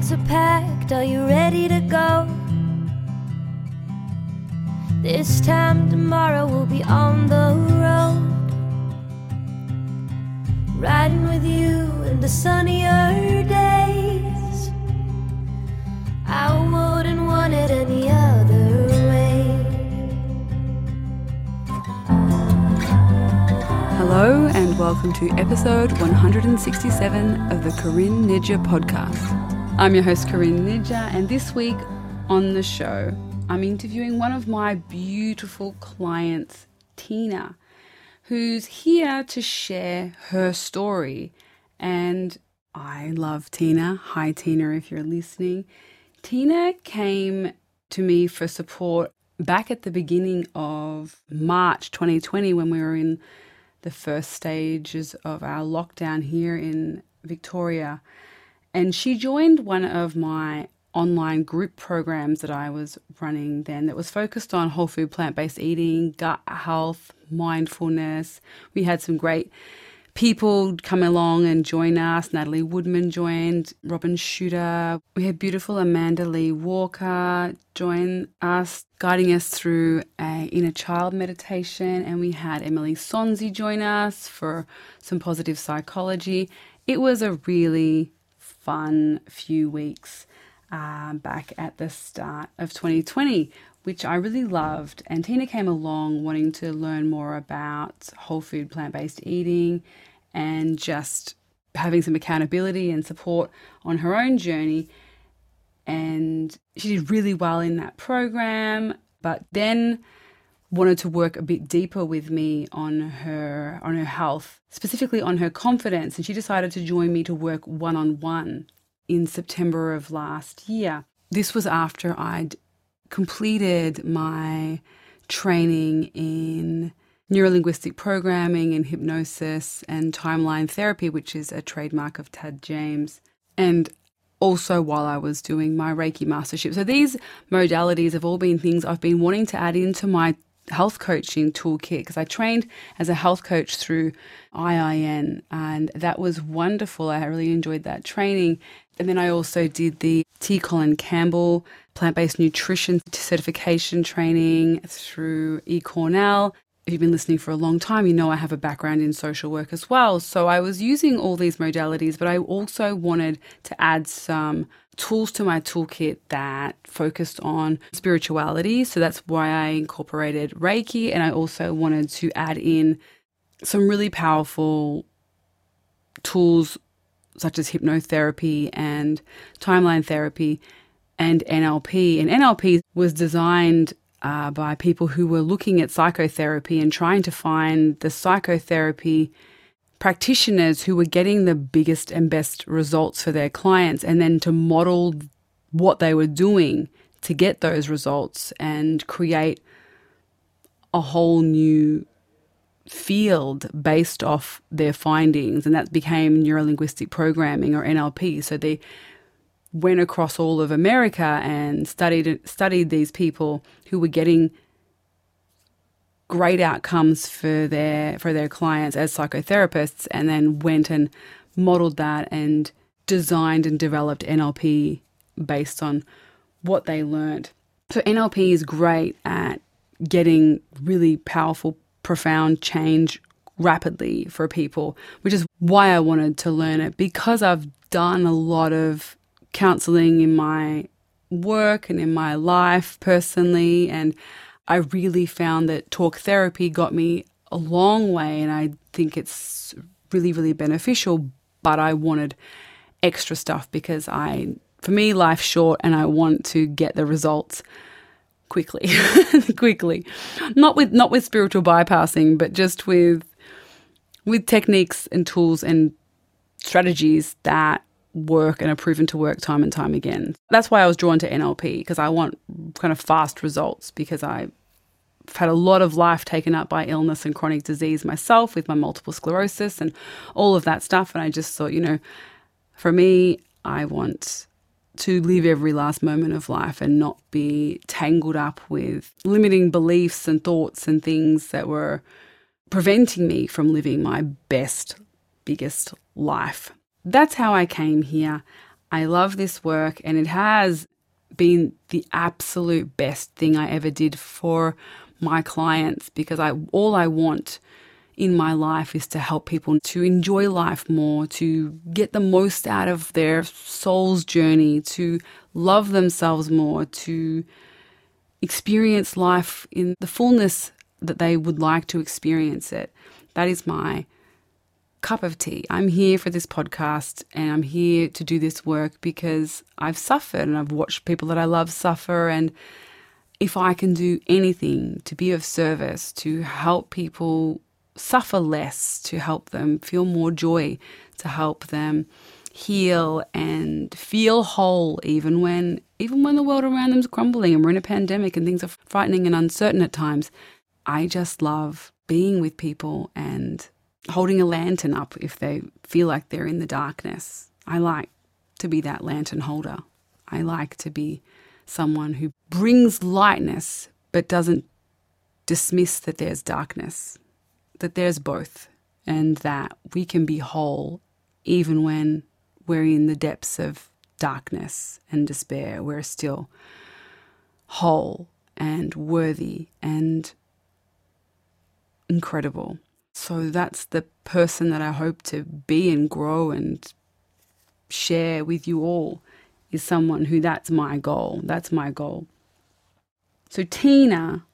bags are packed, are you ready to go? This time tomorrow we'll be on the road. Riding with you in the sunnier days. I wouldn't want it any other way. Hello, and welcome to episode 167 of the Corinne Nidja podcast. I'm your host, Corinne Nidja, and this week on the show, I'm interviewing one of my beautiful clients, Tina, who's here to share her story. And I love Tina. Hi, Tina, if you're listening. Tina came to me for support back at the beginning of March 2020 when we were in the first stages of our lockdown here in Victoria. And she joined one of my online group programs that I was running then that was focused on whole food plant based eating, gut health, mindfulness. We had some great people come along and join us. Natalie Woodman joined, Robin Shooter. We had beautiful Amanda Lee Walker join us, guiding us through a inner child meditation. And we had Emily Sonzi join us for some positive psychology. It was a really fun few weeks uh, back at the start of 2020, which I really loved. And Tina came along wanting to learn more about whole food plant based eating and just having some accountability and support on her own journey. And she did really well in that program, but then wanted to work a bit deeper with me on her on her health, specifically on her confidence, and she decided to join me to work one on one in September of last year. This was after I'd completed my training in neurolinguistic programming and hypnosis and timeline therapy, which is a trademark of Tad James, and also while I was doing my Reiki mastership. So these modalities have all been things I've been wanting to add into my health coaching toolkit because I trained as a health coach through IIN and that was wonderful. I really enjoyed that training. And then I also did the T. Colin Campbell plant based nutrition certification training through eCornell. If you've been listening for a long time, you know I have a background in social work as well. So I was using all these modalities, but I also wanted to add some tools to my toolkit that focused on spirituality. So that's why I incorporated Reiki. And I also wanted to add in some really powerful tools such as hypnotherapy and timeline therapy and NLP. And NLP was designed uh, by people who were looking at psychotherapy and trying to find the psychotherapy practitioners who were getting the biggest and best results for their clients and then to model what they were doing to get those results and create a whole new field based off their findings. And that became neurolinguistic programming or NLP so they went across all of America and studied studied these people who were getting great outcomes for their for their clients as psychotherapists and then went and modeled that and designed and developed NLP based on what they learned. So NLP is great at getting really powerful profound change rapidly for people, which is why I wanted to learn it because I've done a lot of counseling in my work and in my life personally and I really found that talk therapy got me a long way, and I think it's really, really beneficial. But I wanted extra stuff because I, for me, life's short, and I want to get the results quickly, quickly. Not with not with spiritual bypassing, but just with with techniques and tools and strategies that work and are proven to work time and time again. That's why I was drawn to NLP because I want kind of fast results because I had a lot of life taken up by illness and chronic disease myself with my multiple sclerosis and all of that stuff. And I just thought, you know, for me, I want to live every last moment of life and not be tangled up with limiting beliefs and thoughts and things that were preventing me from living my best, biggest life. That's how I came here. I love this work, and it has been the absolute best thing I ever did for my clients because I all I want in my life is to help people to enjoy life more, to get the most out of their soul's journey, to love themselves more, to experience life in the fullness that they would like to experience it. That is my cup of tea. I'm here for this podcast and I'm here to do this work because I've suffered and I've watched people that I love suffer. And if I can do anything to be of service, to help people suffer less, to help them feel more joy, to help them heal and feel whole even when even when the world around them is crumbling and we're in a pandemic and things are frightening and uncertain at times i just love being with people and holding a lantern up if they feel like they're in the darkness. I like to be that lantern holder. I like to be someone who brings lightness but doesn't dismiss that there's darkness, that there's both, and that we can be whole even when we're in the depths of darkness and despair. We're still whole and worthy and incredible. So that's the person that I hope to be and grow and share with you all is someone who that's my goal. That's my goal. So Tina,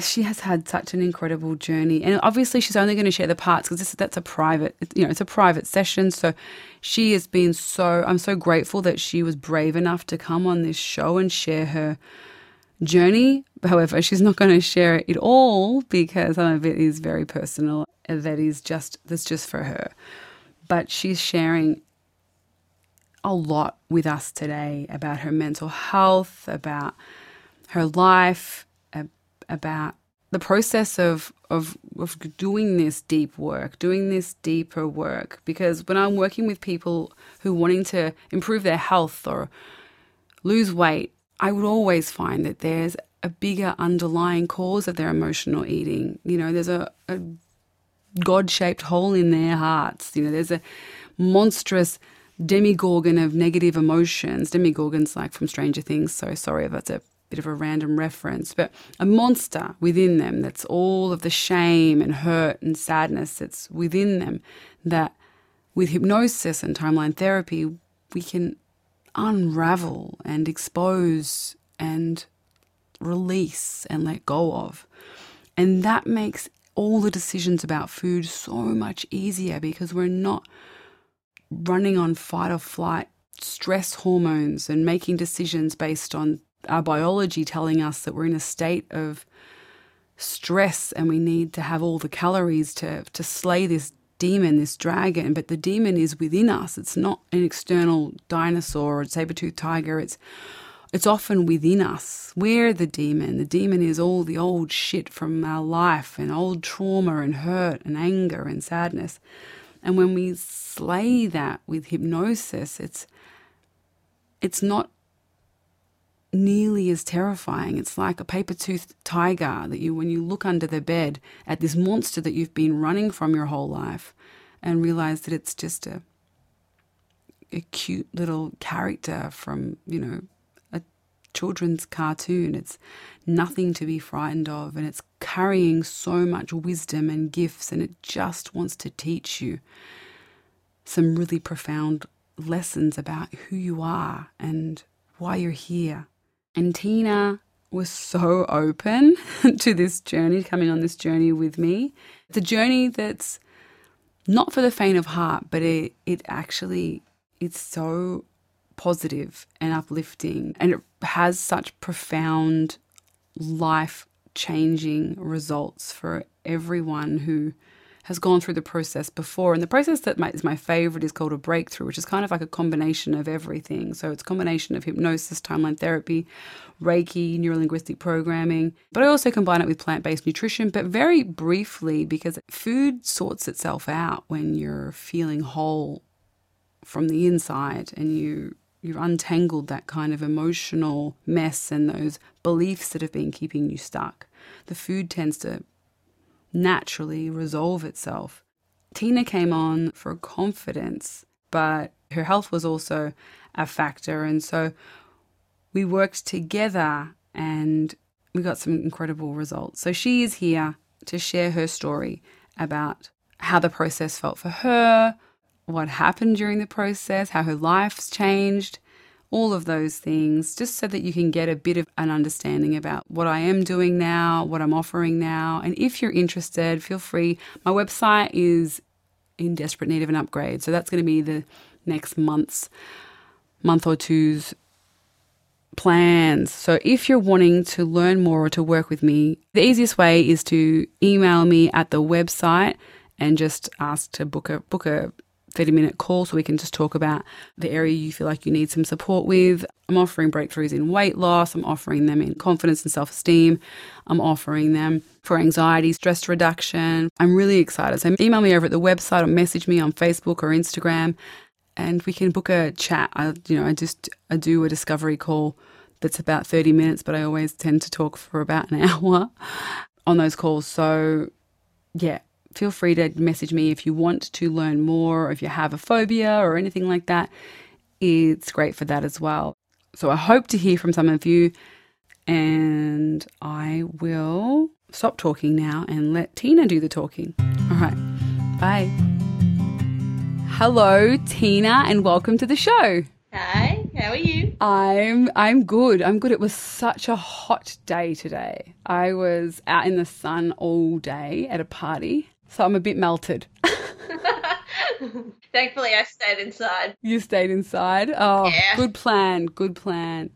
she has had such an incredible journey, and obviously she's only going to share the parts because that's a private, you know, it's a private session. So she has been so. I'm so grateful that she was brave enough to come on this show and share her journey. However, she's not going to share it all because some of it is very personal. That is just that's just for her. But she's sharing a lot with us today about her mental health, about her life, about the process of, of of doing this deep work, doing this deeper work. Because when I'm working with people who wanting to improve their health or lose weight, I would always find that there's a bigger underlying cause of their emotional eating. You know, there's a, a God shaped hole in their hearts. You know, there's a monstrous demigorgon of negative emotions. Demigorgon's like from Stranger Things, so sorry if that's a bit of a random reference, but a monster within them that's all of the shame and hurt and sadness that's within them that with hypnosis and timeline therapy, we can unravel and expose and release and let go of. And that makes all the decisions about food so much easier because we're not running on fight or flight stress hormones and making decisions based on our biology telling us that we're in a state of stress and we need to have all the calories to to slay this demon, this dragon, but the demon is within us. It's not an external dinosaur or saber-toothed tiger. It's it's often within us. We're the demon. The demon is all the old shit from our life and old trauma and hurt and anger and sadness. And when we slay that with hypnosis, it's it's not nearly as terrifying. It's like a paper-toothed tiger that you, when you look under the bed at this monster that you've been running from your whole life, and realize that it's just a a cute little character from you know children's cartoon. It's nothing to be frightened of, and it's carrying so much wisdom and gifts, and it just wants to teach you some really profound lessons about who you are and why you're here. And Tina was so open to this journey, coming on this journey with me. It's a journey that's not for the faint of heart, but it, it actually it's so positive and uplifting and it has such profound life changing results for everyone who has gone through the process before. And the process that my, is my favorite is called a breakthrough, which is kind of like a combination of everything. So it's a combination of hypnosis, timeline therapy, Reiki, neurolinguistic programming. But I also combine it with plant based nutrition, but very briefly because food sorts itself out when you're feeling whole from the inside and you you've untangled that kind of emotional mess and those beliefs that have been keeping you stuck. The food tends to naturally resolve itself. Tina came on for confidence, but her health was also a factor. And so we worked together and we got some incredible results. So she is here to share her story about how the process felt for her, what happened during the process, how her life's changed, all of those things, just so that you can get a bit of an understanding about what I am doing now, what I'm offering now. And if you're interested, feel free. My website is in desperate need of an upgrade. So that's going to be the next month's, month or two's plans. So if you're wanting to learn more or to work with me, the easiest way is to email me at the website and just ask to book a book a 30 minute call so we can just talk about the area you feel like you need some support with. I'm offering breakthroughs in weight loss, I'm offering them in confidence and self esteem, I'm offering them for anxiety, stress reduction. I'm really excited. So email me over at the website or message me on Facebook or Instagram and we can book a chat. I, you know, I just I do a discovery call that's about 30 minutes, but I always tend to talk for about an hour on those calls. So yeah, feel free to message me if you want to learn more, or if you have a phobia or anything like that. It's great for that as well. So I hope to hear from some of you, and I will stop talking now and let Tina do the talking. All right, bye. Hello, Tina, and welcome to the show. Hi, how are you? I'm I'm good. I'm good. It was such a hot day today. I was out in the sun all day at a party so I'm a bit melted. Thankfully, I stayed inside. You stayed inside? Oh, Yeah. good plan. Good plan.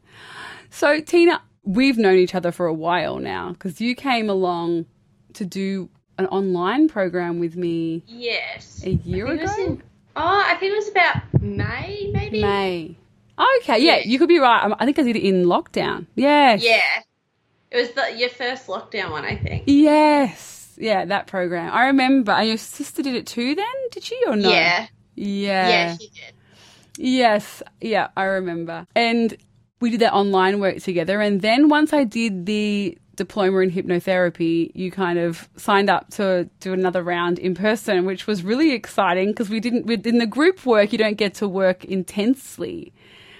So, Tina, we've known each other for a while now because you came along to do an online program with me Yes. a year I think it was ago. in- oh, I think it was about May, maybe. May. Okay, yeah, Yeah. you could be right. Um, I think I did it in lockdown. Yes. Yeah. It was the, your first lockdown one, I think. Yes. Yeah, that program. I remember. And your sister did it too then? Did she or no? Yeah. Yeah. Yeah, she did. Yes, yeah, I remember. And we did that online work together. And then once I did the diploma in hypnotherapy, you kind of signed up to do another round in person, which was really exciting because we didn't, in the group work, you don't get to work intensely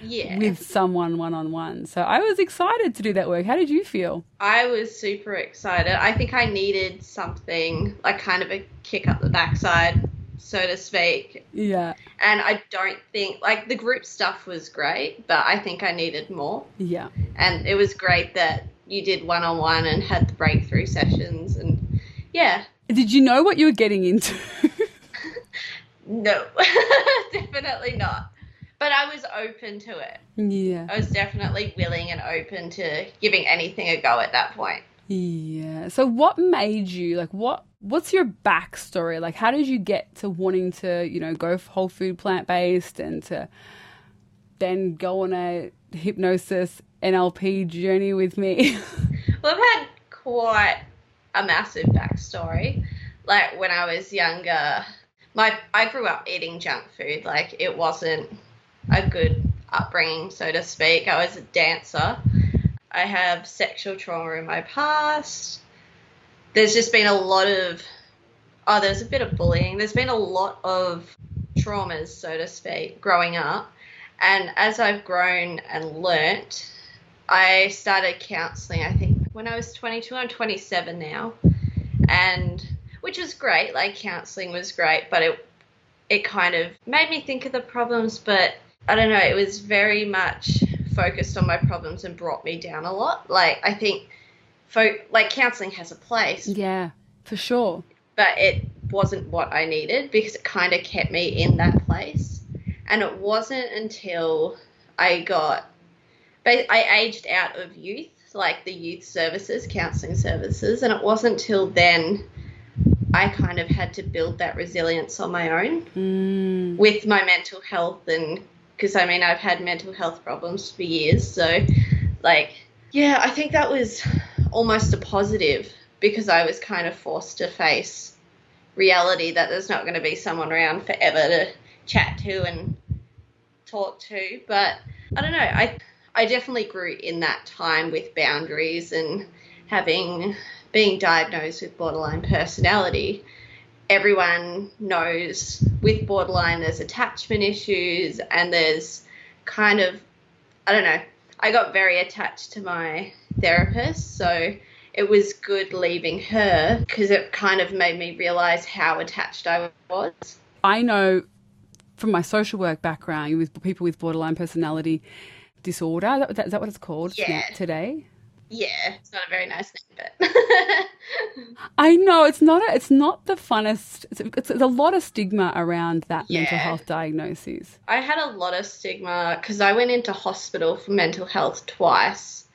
Yeah. with someone one on one. So I was excited to do that work. How did you feel? I was super excited. I think I needed something like kind of a kick up the backside, so to speak. Yeah, And I don't think like the group stuff was great, but I think I needed more. yeah. And it was great that you did one on one and had the breakthrough sessions and yeah. Did you know what you were getting into? No. definitely not. But I was open to it. yeah. I was definitely willing and open to giving anything a go at that point. Yeah. So what made you like what what's your backstory? Like how did you get to wanting to, you know, go whole food plant based and to then go on a hypnosis NLP journey with me? Well, I've had quite a massive backstory. Like when I was younger, my I grew up eating junk food. Like it wasn't a good upbringing, so to speak. I was a dancer. I have sexual trauma in my past. There's just been a lot of oh, there's a bit of bullying. There's been a lot of traumas, so to speak, growing up. And as I've grown and learnt, I started counselling, I think, when I was 22. I'm 27 now. And which was great. Like counselling was great, but it it kind of made me think of the problems, but I don't know, it was very much focused on my problems and brought me down a lot. Like I think fo- like counselling has a place, yeah, for sure. but it wasn't what I needed because it kind of kept me in that place. And it wasn't until I got, I aged out of youth, like the youth services, counselling services, and it wasn't till then I kind of had to build that resilience on my own Mm, with my mental health and because I mean I've had mental health problems for years so like yeah I think that was almost a positive because I was kind of forced to face reality that there's not going to be someone around forever to chat to and talk to. But I don't know I I definitely grew in that time with boundaries and having being diagnosed with borderline personality everyone knows with borderline there's attachment issues and there's kind of I don't know. I got very attached to my therapist, so it was good leaving her because it kind of made me realize how attached I was. I know from my social work background with people with borderline personality disorder. Is that, is that what it's called Yeah. today? Yeah, it's not a very nice name, but I know it's not. A, it's not the funnest. It's, it's, there's a lot of stigma around that mental health diagnosis. I had a lot of stigma because I went into hospital for mental health twice,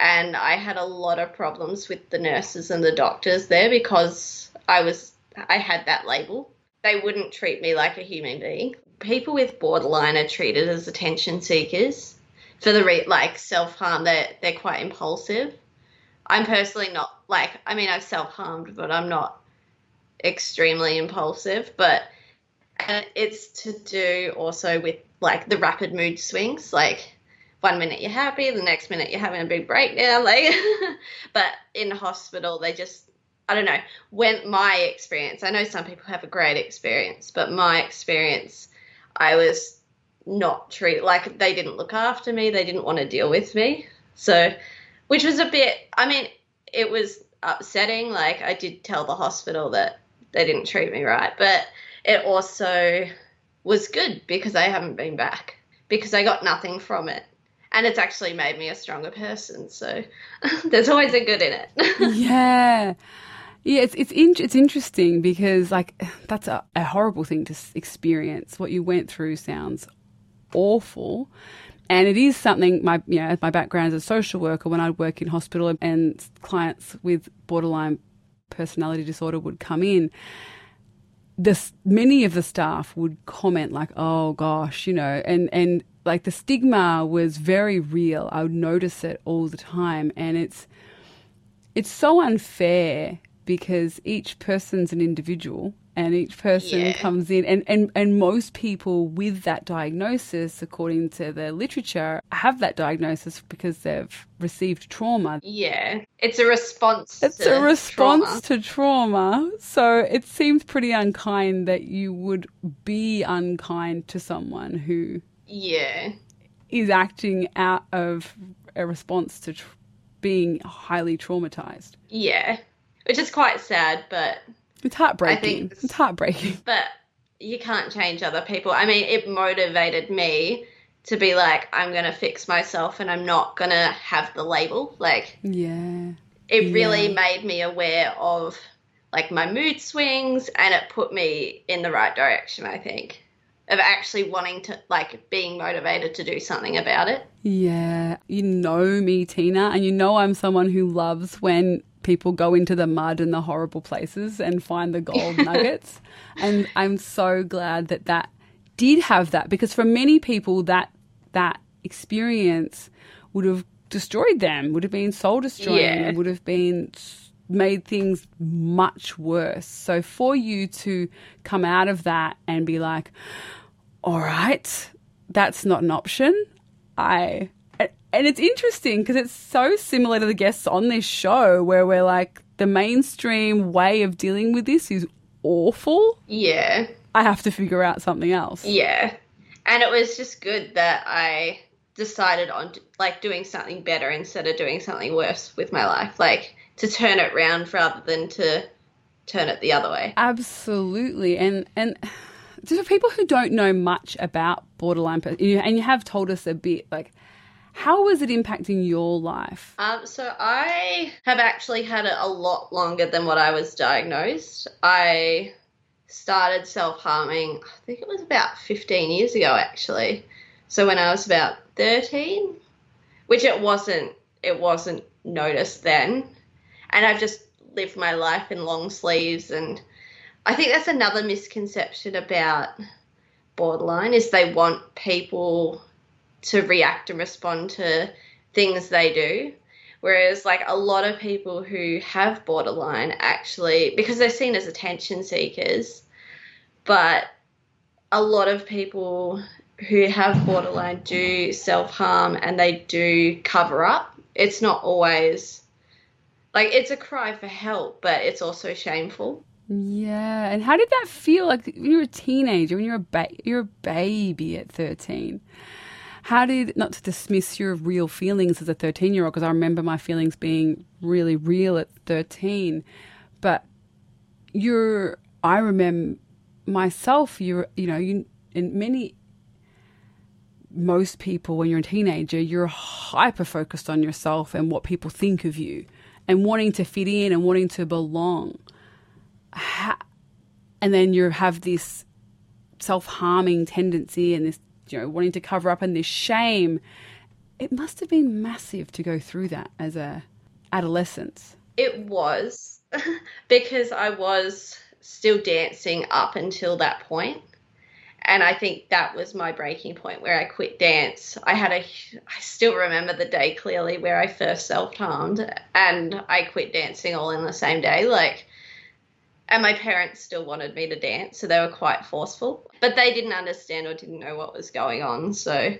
and I had a lot of problems with the nurses and the doctors there because I was I had that label. They wouldn't treat me like a human being. People with borderline are treated as attention seekers for the re- like self harm. They're they're quite impulsive. I'm personally not like I mean I've self harmed, but I'm not extremely impulsive. But and it's to do also with like the rapid mood swings. Like one minute you're happy, the next minute you're having a big breakdown. Like, but in hospital they just I don't know. When my experience, I know some people have a great experience, but my experience, I was not treat like they didn't look after me. They didn't want to deal with me. So, which was a bit. I mean, it was upsetting. Like I did tell the hospital that they didn't treat me right, but it also was good because I haven't been back because I got nothing from it. And it's actually made me a stronger person. So there's always a good in it. yeah. Yeah, it's it's in, it's interesting because like that's a, a horrible thing to experience. What you went through sounds awful, and it is something. My you know my background as a social worker, when I'd work in hospital and clients with borderline personality disorder would come in, this many of the staff would comment like, "Oh gosh," you know, and and like the stigma was very real. I would notice it all the time, and it's it's so unfair because each person's an individual and each person Yeah. comes in and, and, and most people with that diagnosis according to the literature have that diagnosis because they've received trauma Yeah, it's a response. it's to a response trauma. to trauma so it seems pretty unkind that you would be unkind to someone who Yeah, is acting out of a response to tr- being highly traumatized yeah, which is quite sad, but It's heartbreaking. think- It's heartbreaking. but you can't change other people. I mean, it motivated me to be like, I'm gonna fix myself, and I'm not gonna have the label. Like, Yeah. it really Yeah. made me aware of like my mood swings, and it put me in the right direction. I think of actually wanting to like being motivated to do something about it. Yeah. You know me, Tina, and you know I'm someone who loves when people go into the mud and the horrible places and find the gold nuggets. And I'm so glad that that did have that because for many people that that experience would have destroyed them, would have been soul destroying, Yeah. would have been made things much worse. So for you to come out of that and be like, all right, that's not an option. I and it's interesting because it's so similar to the guests on this show where we're like the mainstream way of dealing with this is awful. Yeah. I have to figure out something else. Yeah. And it was just good that I decided on like doing something better instead of doing something worse with my life. Like to turn it round rather than to turn it the other way. Absolutely. And and just for people who don't know much about borderline and you have told us a bit like how was it impacting your life? Um, so I have actually had it a lot longer than what I was diagnosed. I started self harming, I think it was about 15 years ago actually. So when I was about 13, which it wasn't, it wasn't noticed then. And I've just lived my life in long sleeves. And I think that's another misconception about borderline is they want people to react and respond to things they do. Whereas, like a lot of people who have borderline actually, because they're seen as attention seekers, but a lot of people who have borderline do self harm and they do cover up. It's not always like it's a cry for help, but it's also shameful. Yeah, and how did that feel? Like when you were a teenager, when you're a ba- you're a baby at thirteen. How did not to dismiss your real feelings as a thirteen year old? Because I remember my feelings being really real at thirteen, but you're. I remember myself. You're. You know. You in many. Most people, when you're a teenager, you're hyper focused on yourself and what people think of you, and wanting to fit in and wanting to belong and then you have this self-harming tendency and this you know wanting to cover up and this shame it must have been massive to go through that as a adolescent It was because I was still dancing up until that point. And I think that was my breaking point where I quit dance. I had a, I still remember the day clearly where I first self harmed and I quit dancing all in the same day. Like, and my parents still wanted me to dance, so they were quite forceful. But they didn't understand or didn't know what was going on, so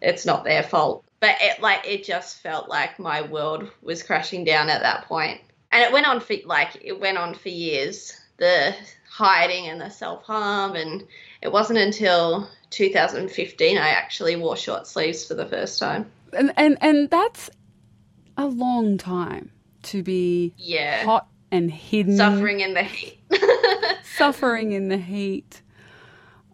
it's not their fault. But it like it just felt like my world was crashing down at that point. And it went on for like it went on for years. The hiding and the self harm and it wasn't until 2015 I actually wore short sleeves for the first time. and and and that's a long time to be Yeah. hot and hidden Suffering in the heat. suffering in the heat.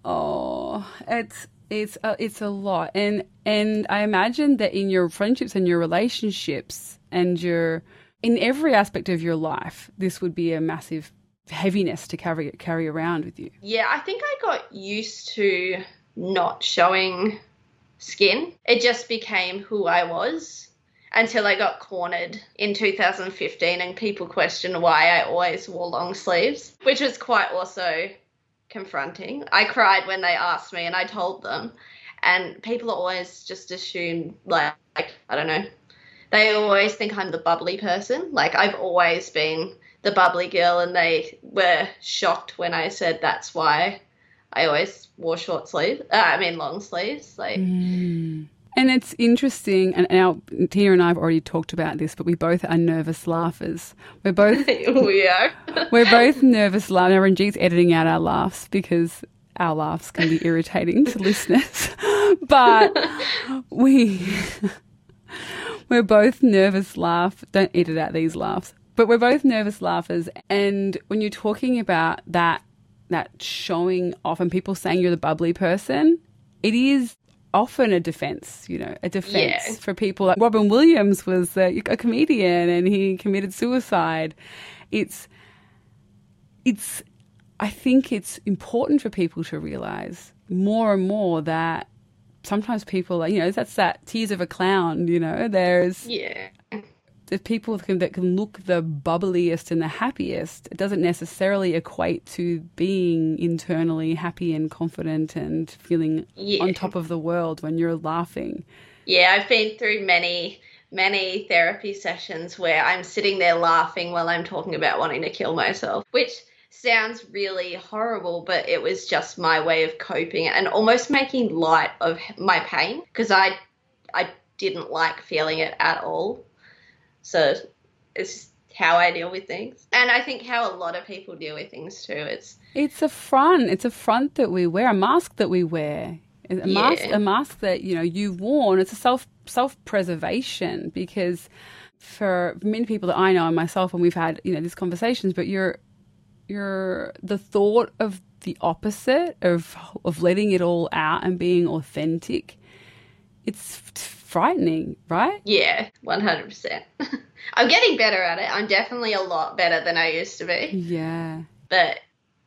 Oh, it's it's a, it's a lot, and and I imagine that in your friendships and your relationships and your in every aspect of your life, this would be a massive heaviness to carry carry around with you. Yeah, I think I got used to not showing skin. It just became who I was until I got cornered in 2015 and people questioned why I always wore long sleeves, which was quite also confronting. I cried when they asked me and I told them. And people always just assume, like, like I don't know, they always think I'm the bubbly person. Like, I've always been the bubbly girl, and they were shocked when I said that's why I always wore short sleeves. Uh, I mean, long sleeves. Like, And it's interesting, and our Tia and I have already talked about this, but we both are nervous laughers. We're both oh, we are. we're both nervous laughers. Now, Ranjit's editing out our laughs because our laughs can be irritating to listeners. But we we're both nervous laugh. Don't edit out these laughs. But we're both nervous laughers. And when you're talking about that that showing off and people saying you're the bubbly person, it is often a defense, you know, a defense Yeah. for people. Like Robin Williams was a, a comedian and he committed suicide. It's it's I think it's important for people to realize more and more that sometimes people are, you know, that's that tears of a clown, you know, there's yeah. The people that can, that can look the bubbliest and the happiest. It doesn't necessarily equate to being internally happy and confident and feeling Yeah. on top of the world when you're laughing. Yeah, I've been through many, many therapy sessions where I'm sitting there laughing while I'm talking about wanting to kill myself, which sounds really horrible, but it was just my way of coping and almost making light of my pain because I, I didn't like feeling it at all. So it's just how I deal with things, and I think how a lot of people deal with things too. It's It's a front. It's a front that we wear, a mask that we wear. A mask, a mask that you know you've worn. It's a self self preservation because for many people that I know and myself, and we've had you know these conversations, but you're you're the thought of the opposite of of letting it all out and being authentic. It's frightening, right? yeah, one hundred percent. I'm getting better at it. I'm definitely a lot better than I used to be. Yeah. but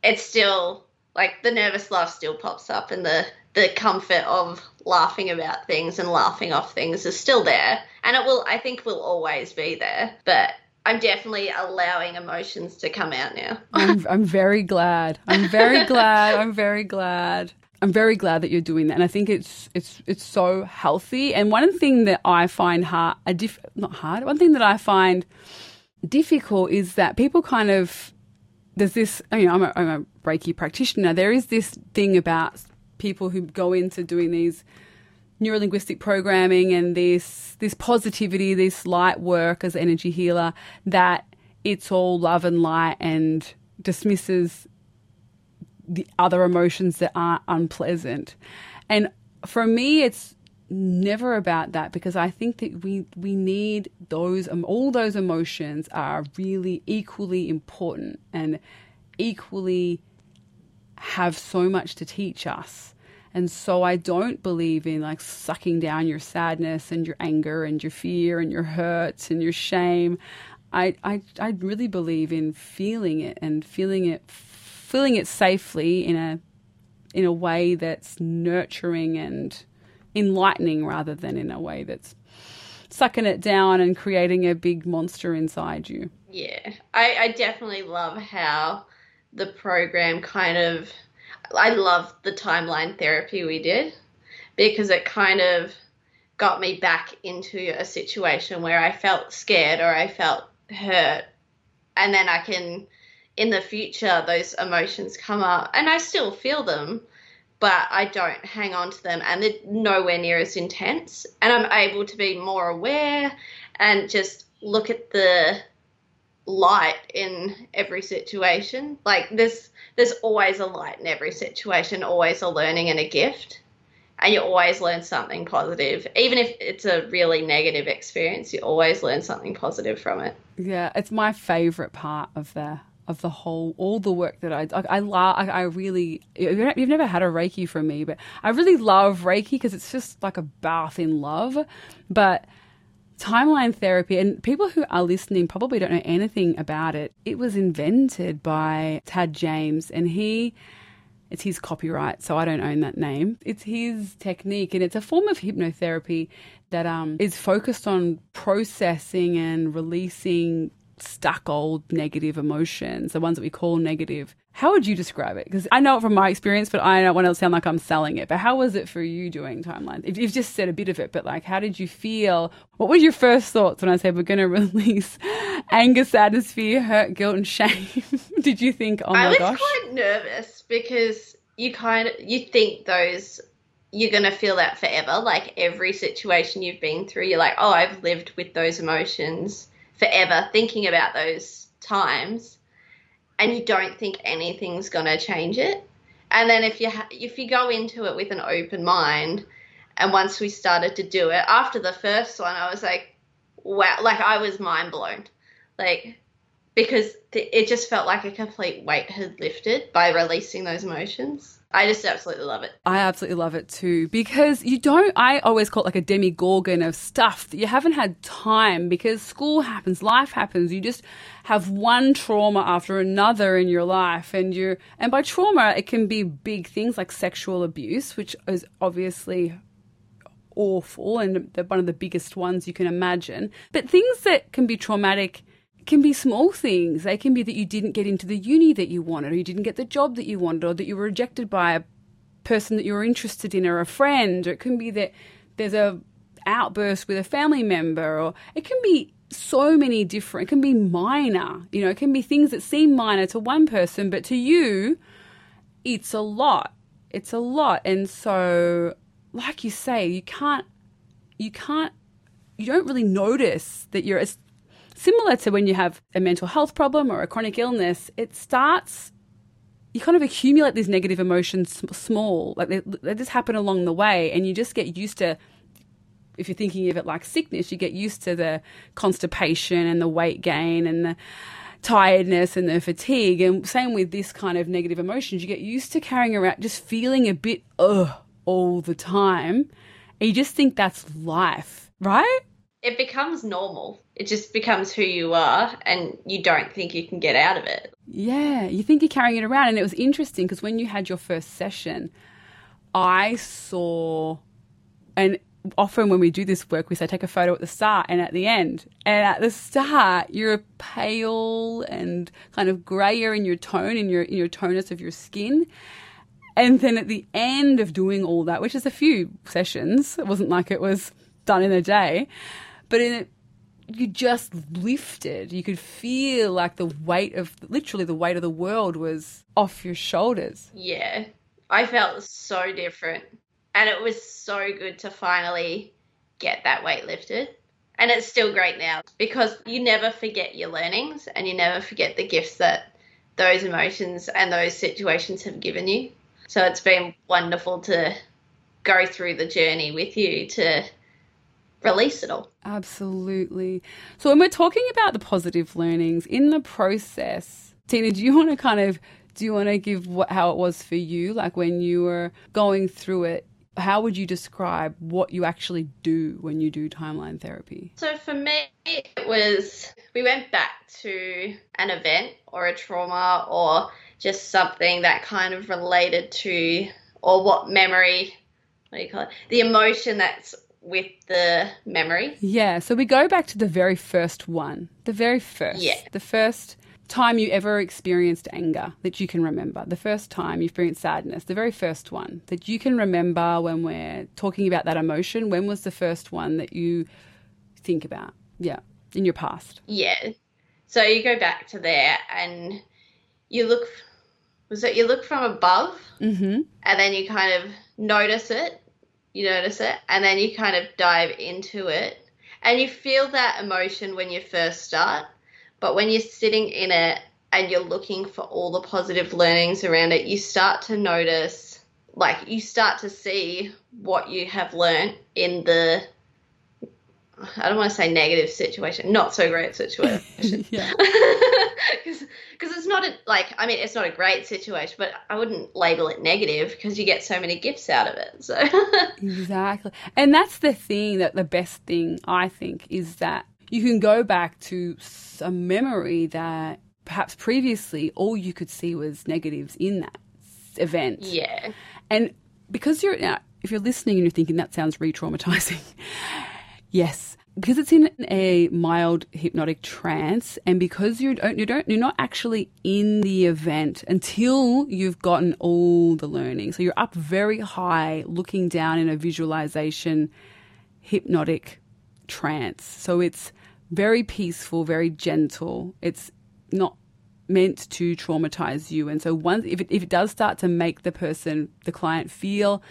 it's still like the nervous laugh still pops up and the the comfort of laughing about things and laughing off things is still there and it will i think will always be there but i'm definitely allowing emotions to come out now I'm, I'm very glad. I'm very glad. I'm very glad. I'm very glad that you're doing that, and I think it's it's it's so healthy. And one thing that I find hard, a diff, not hard. One thing that I find difficult is that people kind of there's this. I mean, I'm a, I'm a Reiki practitioner. There is this thing about people who go into doing these neurolinguistic programming and this this positivity, this light work as energy healer, that it's all love and light and dismisses the other emotions that aren't unpleasant. And for me, it's never about that because I think that we we need those um, all those emotions are really equally important and equally have so much to teach us. And so I don't believe in like sucking down your sadness and your anger and your fear and your hurts and your shame. I, I, I really believe in feeling it and feeling it, feeling it safely in a, in a way that's nurturing and enlightening rather than in a way that's sucking it down and creating a big monster inside you. Yeah, I, I definitely love how the program kind of I love the timeline therapy we did because it kind of got me back into a situation where I felt scared or I felt hurt. And then I can, in the future, those emotions come up and I still feel them, but I don't hang on to them and they're nowhere near as intense. And I'm able to be more aware and just look at the light in every situation. Like there's there's always a light in every situation, always a learning and a gift. And you always learn something positive. Even if it's a really negative experience, you always learn something positive from it. Yeah, it's my favorite part of the of the whole all the work that I I, I I really you've never had a reiki from me but I really love reiki because it's just like a bath in love but timeline therapy, and people who are listening probably don't know anything about it. It was invented by Tad James, and he. It's his copyright, so I don't own that name. It's his technique, and it's a form of hypnotherapy that um, is focused on processing and releasing stuck old negative emotions, the ones that we call negative. How would you describe it? Because I know it from my experience, but I don't want to sound like I'm selling it. But how was it for you doing timelines? If you've just said a bit of it, but like, how did you feel? What were your first thoughts when I said we're going to release anger, sadness, fear, hurt, guilt, and shame? did you think, oh my gosh? I was gosh? quite nervous because you kind of you think those you're going to feel that forever. Like every situation you've been through, you're like, oh, I've lived with those emotions forever thinking about those times and you don't think anything's going to change it. And then if you ha- if you go into it with an open mind and once we started to do it after the first one i was like wow like i was mind blown. Like because th- it just felt like a complete weight had lifted by releasing those emotions I just absolutely love it. I absolutely love it too because you don't. I always call it like a demigorgon of stuff that you haven't had time because school happens, life happens. You just have one trauma after another in your life, and you and by trauma it can be big things like sexual abuse, which is obviously awful and one of the biggest ones you can imagine. But things that can be traumatic can be small things. They can be that you didn't get into the uni that you wanted, or you didn't get the job that you wanted, or that you were rejected by a person that you were interested in, or a friend. Or it can be that there's a outburst with a family member, or it can be so many different. It can be minor. You know, it can be things that seem minor to one person, but to you, it's a lot. It's a lot, and so, like you say, you can't, you can't, you don't really notice that you're as similar to when you have a mental health problem or a chronic illness, it starts, you kind of accumulate these negative emotions small, like they, they just happen along the way, and you just get used to. If you're thinking of it like sickness, you get used to the constipation and the weight gain and the tiredness and the fatigue. And same with this kind of negative emotions, you get used to carrying around just feeling a bit ugh all the time. And you just think that's life, right? It becomes normal. It just becomes who you are, and you don't think you can get out of it. Yeah, you think you're carrying it around. And it was interesting because when you had your first session, I saw, and often when we do this work, we say take a photo at the start and at the end. And at the start, you're pale and kind of grayer in your tone, in your in your tonus of your skin. And then at the end of doing all that, which is a few sessions, it wasn't like it was done in a day, but in it, you just lifted. You could feel like the weight of literally the weight of the world was off your shoulders. Yeah, I felt so different, and it was so good to finally get that weight lifted. And it's still great now because you never forget your learnings and you never forget the gifts that those emotions and those situations have given you. So it's been wonderful to go through the journey with you to release it all. Absolutely. So when we're talking about the positive learnings in the process, Tina, do you want to kind of do you want to give what, how it was for you, like when you were going through it? How would you describe what you actually do when you do timeline therapy? So for me, it was we went back to an event or a trauma or just something that kind of related to or what memory what do you call it the emotion that's with the memory Yeah, so we go back to the very first one. The very first. Yeah. The first time you ever experienced anger that you can remember. The first time you experienced sadness. The very first one that you can remember when we're talking about that emotion. When was the first one that you think about? Yeah, in your past. yeah so you go back to there and you look was it you look from above Mm-hmm. and then you kind of notice it you notice it and then you kind of dive into it and you feel that emotion when you first start but when you're sitting in it and you're looking for all the positive learnings around it you start to notice like you start to see what you have learned in the I don't want to say negative situation, not so great situation. Yeah. Because it's not a, like, I mean, it's not a great situation, but I wouldn't label it negative because you get so many gifts out of it. So, Exactly. And that's the thing that the best thing I think is that you can go back to a memory that perhaps previously all you could see was negatives in that event. yeah. And because you're now, if you're listening and you're thinking that sounds re-traumatizing, yes, because it's in a mild hypnotic trance, and because you don't, you don't, you're not actually in the event until you've gotten all the learning. So you're up very high, looking down in a visualization, hypnotic trance. So it's very peaceful, very gentle. It's not meant to traumatize you. And so once if it, if it does start to make the person, the client feel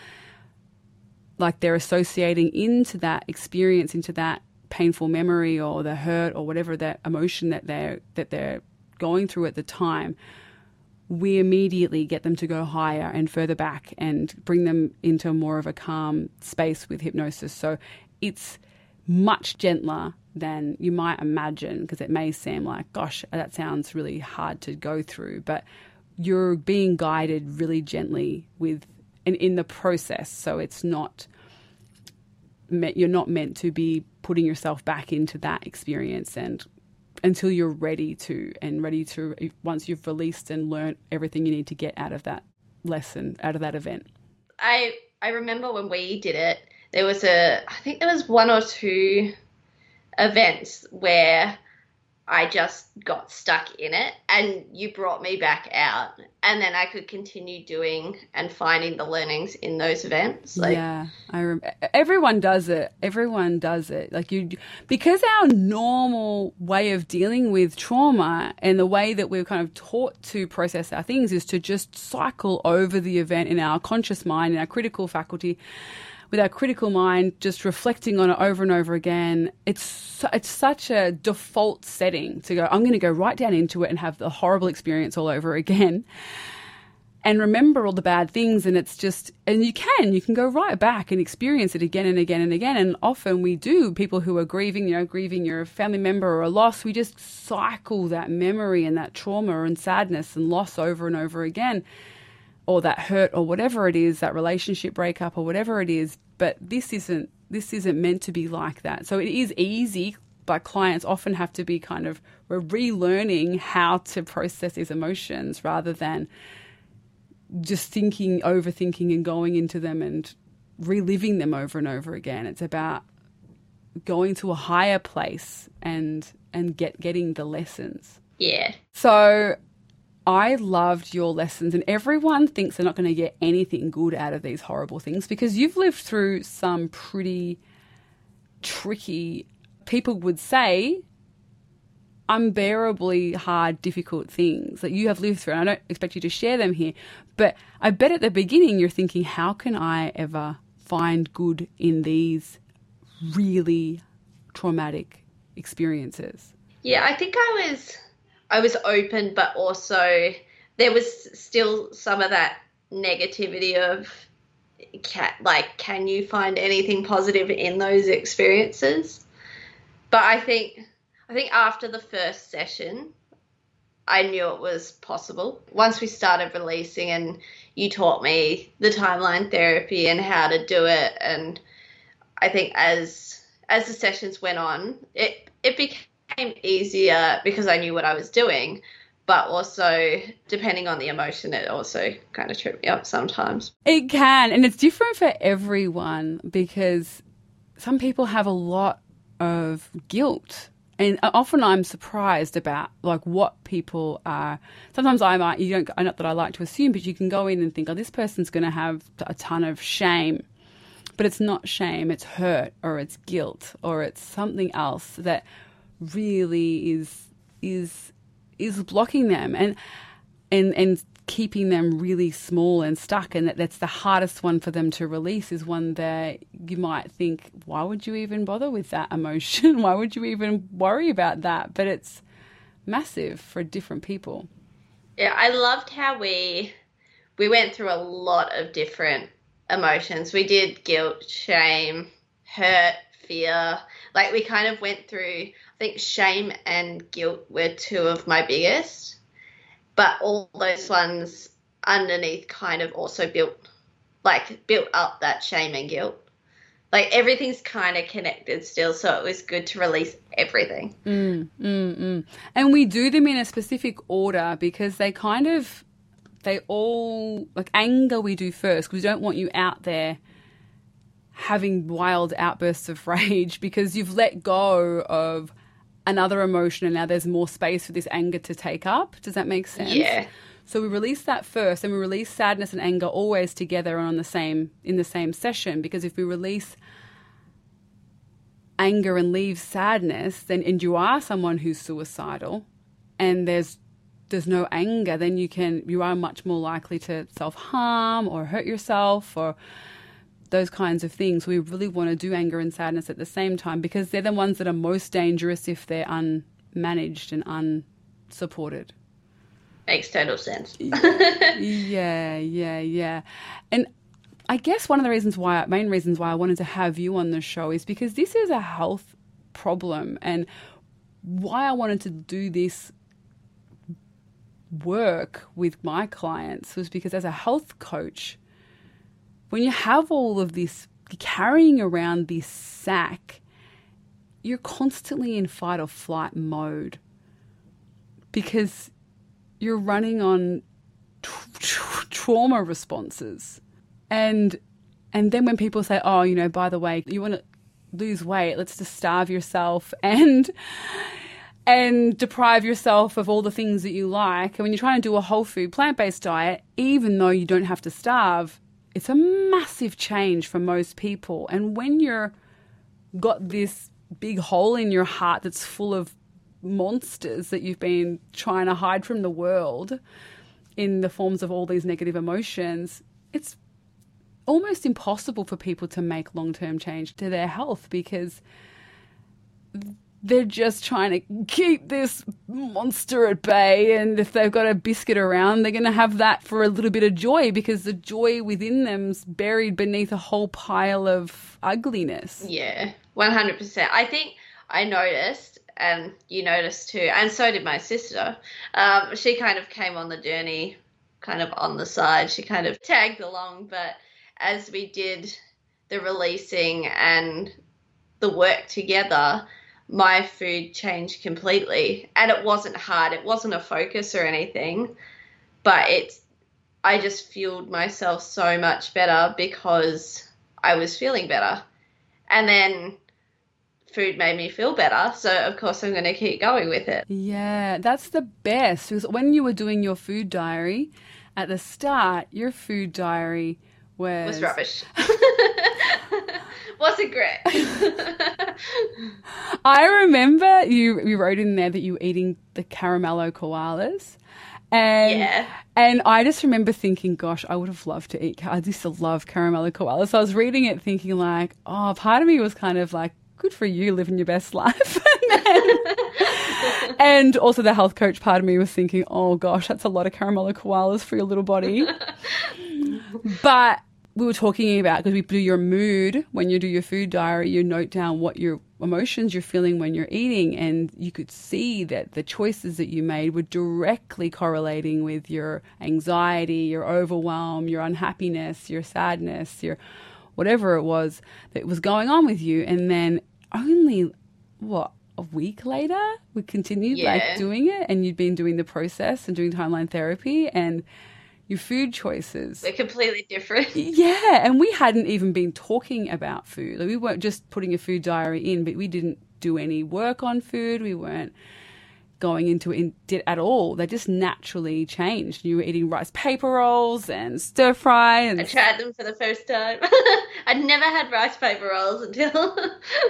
like they're associating into that experience, into that painful memory or the hurt or whatever that emotion that they're that they're going through at the time, we immediately get them to go higher and further back and bring them into more of a calm space with hypnosis. So it's much gentler than you might imagine because it may seem like, gosh, that sounds really hard to go through, but you're being guided really gently with and in the process. So it's not you're not meant to be putting yourself back into that experience and until you're ready to and ready to once you've released and learned everything you need to get out of that lesson out of that event I I remember when we did it, there was a I think there was one or two events where I just got stuck in it and you brought me back out and then I could continue doing and finding the learnings in those events. Like yeah i rem- everyone does it everyone does it like you because our normal way of dealing with trauma and the way that we're kind of taught to process our things is to just cycle over the event in our conscious mind in our critical faculty with our critical mind just reflecting on it over and over again it's it's such a default setting to go i'm going to go right down into it and have the horrible experience all over again. And remember all the bad things and it's just and you can you can go right back and experience it again and again and again. And often we do people who are grieving you know grieving your family member or a loss we just cycle that memory and that trauma and sadness and loss over and over again or that hurt or whatever it is that relationship breakup or whatever it is but this isn't this isn't meant to be like that so it is easy but clients often have to be kind of we're relearning how to process these emotions rather than just thinking, overthinking, and going into them and reliving them over and over again. It's about going to a higher place and and get getting the lessons. yeah. So I loved your lessons, and everyone thinks they're not going to get anything good out of these horrible things because you've lived through some pretty tricky, people would say, unbearably hard, difficult things that you have lived through. And I don't expect you to share them here, but I bet at the beginning you're thinking, how can I ever find good in these really traumatic experiences? Yeah, I think I was I was open, but also there was still some of that negativity of can, like can you find anything positive in those experiences? But i think i think after the first session i knew it was possible. Once we started releasing and you taught me the timeline therapy and how to do it and i think as as the sessions went on it it became easier because i knew what i was doing but also depending on the emotion, it also kind of tripped me up sometimes. It can, and it's different for everyone because some people have a lot of guilt. And often I'm surprised about like what people are. Sometimes I might, you don't, not that I like to assume, but you can go in and think, oh, this person's going to have a ton of shame. But it's not shame, it's hurt or it's guilt or it's something else that really is is is blocking them and and and keeping them really small and stuck. And that that's the hardest one for them to release is one that you might think why would you even bother with that emotion? Why would you even worry about that? But it's massive for different people. Yeah i loved how we we went through a lot of different emotions. We did guilt shame hurt fear. Like we kind of went through think shame and guilt were two of my biggest, but all those ones underneath kind of also built like built up that shame and guilt. Like everything's kind of connected still, so it was good to release everything. Mm, mm, mm. And we do them in a specific order because they kind of they all like anger we do first because we don't want you out there having wild outbursts of rage because you've let go of another emotion and now there's more space for this anger to take up. Does that make sense? Yeah. So we release that first and we release sadness and anger always together and on the same in the same session because if we release anger and leave sadness then and you are someone who's suicidal and there's there's no anger then you can you are much more likely to self-harm or hurt yourself or those kinds of things. We really want to do anger and sadness at the same time because they're the ones that are most dangerous if they're unmanaged and unsupported. Makes total sense. yeah, yeah, yeah. And I guess one of the reasons why, main reasons why I wanted to have you on the show is because this is a health problem. And why I wanted to do this work with my clients was because as a health coach, when you have all of this carrying around this sack, you're constantly in fight or flight mode because you're running on tra- tra- trauma responses. And and then when people say, "Oh, you know, by the way, you want to lose weight, let's just starve yourself and and deprive yourself of all the things that you like." And when you're trying to do a whole food plant-based diet, even though you don't have to starve, it's a massive change for most people. And when you're got this big hole in your heart that's full of monsters that you've been trying to hide from the world in the forms of all these negative emotions, it's almost impossible for people to make long term change to their health because they're just trying to keep this monster at bay. And if they've got a biscuit around, they're going to have that for a little bit of joy because the joy within them's buried beneath a whole pile of ugliness. Yeah, 100%. I think I noticed, and you noticed too, and so did my sister. Um, she kind of came on the journey kind of on the side. She kind of tagged along, but as we did the releasing and the work together, my food changed completely. And it wasn't hard, it wasn't a focus or anything, but it's, I just fueled myself so much better because I was feeling better. And then food made me feel better. So, of course, I'm going to keep going with it. Yeah, that's the best. Because when you were doing your food diary at the start, your food diary was, was rubbish. wasn't great. I remember you you wrote in there that you were eating the caramello koalas. And yeah. and I just remember thinking, gosh, I would have loved to eat. I used to love caramello koalas. So I was reading it, thinking like, oh, part of me was kind of like, good for you, living your best life. and, then, and also the health coach part of me was thinking, oh gosh, that's a lot of caramello koalas for your little body. but we were talking about because we do your mood when you do your food diary, you note down what your emotions you're feeling when you're eating, and you could see that the choices that you made were directly correlating with your anxiety, your overwhelm, your unhappiness, your sadness, your whatever it was that was going on with you. And then only what a week later, we continued Yeah. like doing it, and you'd been doing the process and doing timeline therapy and your food choices. They're completely different. Yeah, and we hadn't even been talking about food. Like we weren't just putting a food diary in, but we didn't do any work on food. We weren't going into it at all. They just naturally changed. You were eating rice paper rolls and stir fry and I tried them for the first time. I'd never had rice paper rolls until,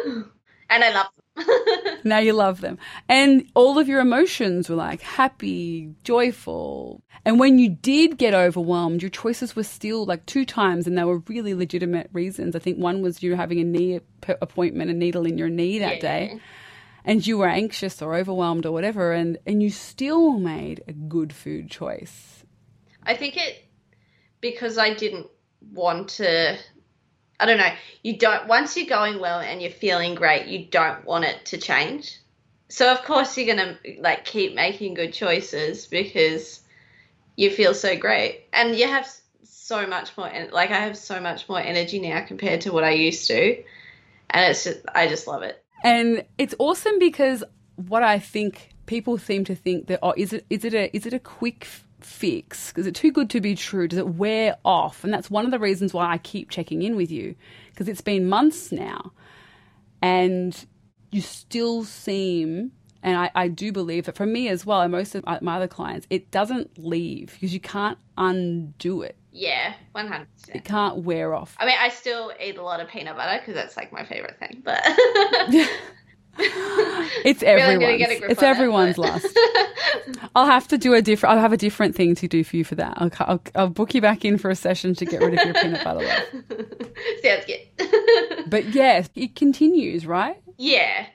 and I love them. now you love them. And all of your emotions were like happy, joyful. And when you did get overwhelmed, your choices were still like two times, and they were really legitimate reasons. I think one was you having a knee appointment, a needle in your knee that day, and you were anxious or overwhelmed or whatever, and, and you still made a good food choice. I think it because I didn't want to. I don't know. You don't once you're going well and you're feeling great, you don't want it to change. So of course you're gonna like keep making good choices because you feel so great and you have so much more. Like I have so much more energy now compared to what I used to, and it's just I just love it. And it's awesome because what I think people seem to think that oh is it is it a is it a quick fix? Is it too good to be true? Does it wear off? And that's one of the reasons why I keep checking in with you because it's been months now, and you still seem. And I, I do believe that for me as well, and most of my other clients, it doesn't leave because you can't undo it. Yeah, one hundred It can't wear off. I mean, I still eat a lot of peanut butter because that's like my favorite thing, but. It's everyone's. it's on that, everyone's but- lust. I'll have to do a different. I'll have a different thing to do for you for that. I'll, I'll, I'll book you back in for a session to get rid of your peanut butter love. Sounds good. But yes, it continues, right? yeah,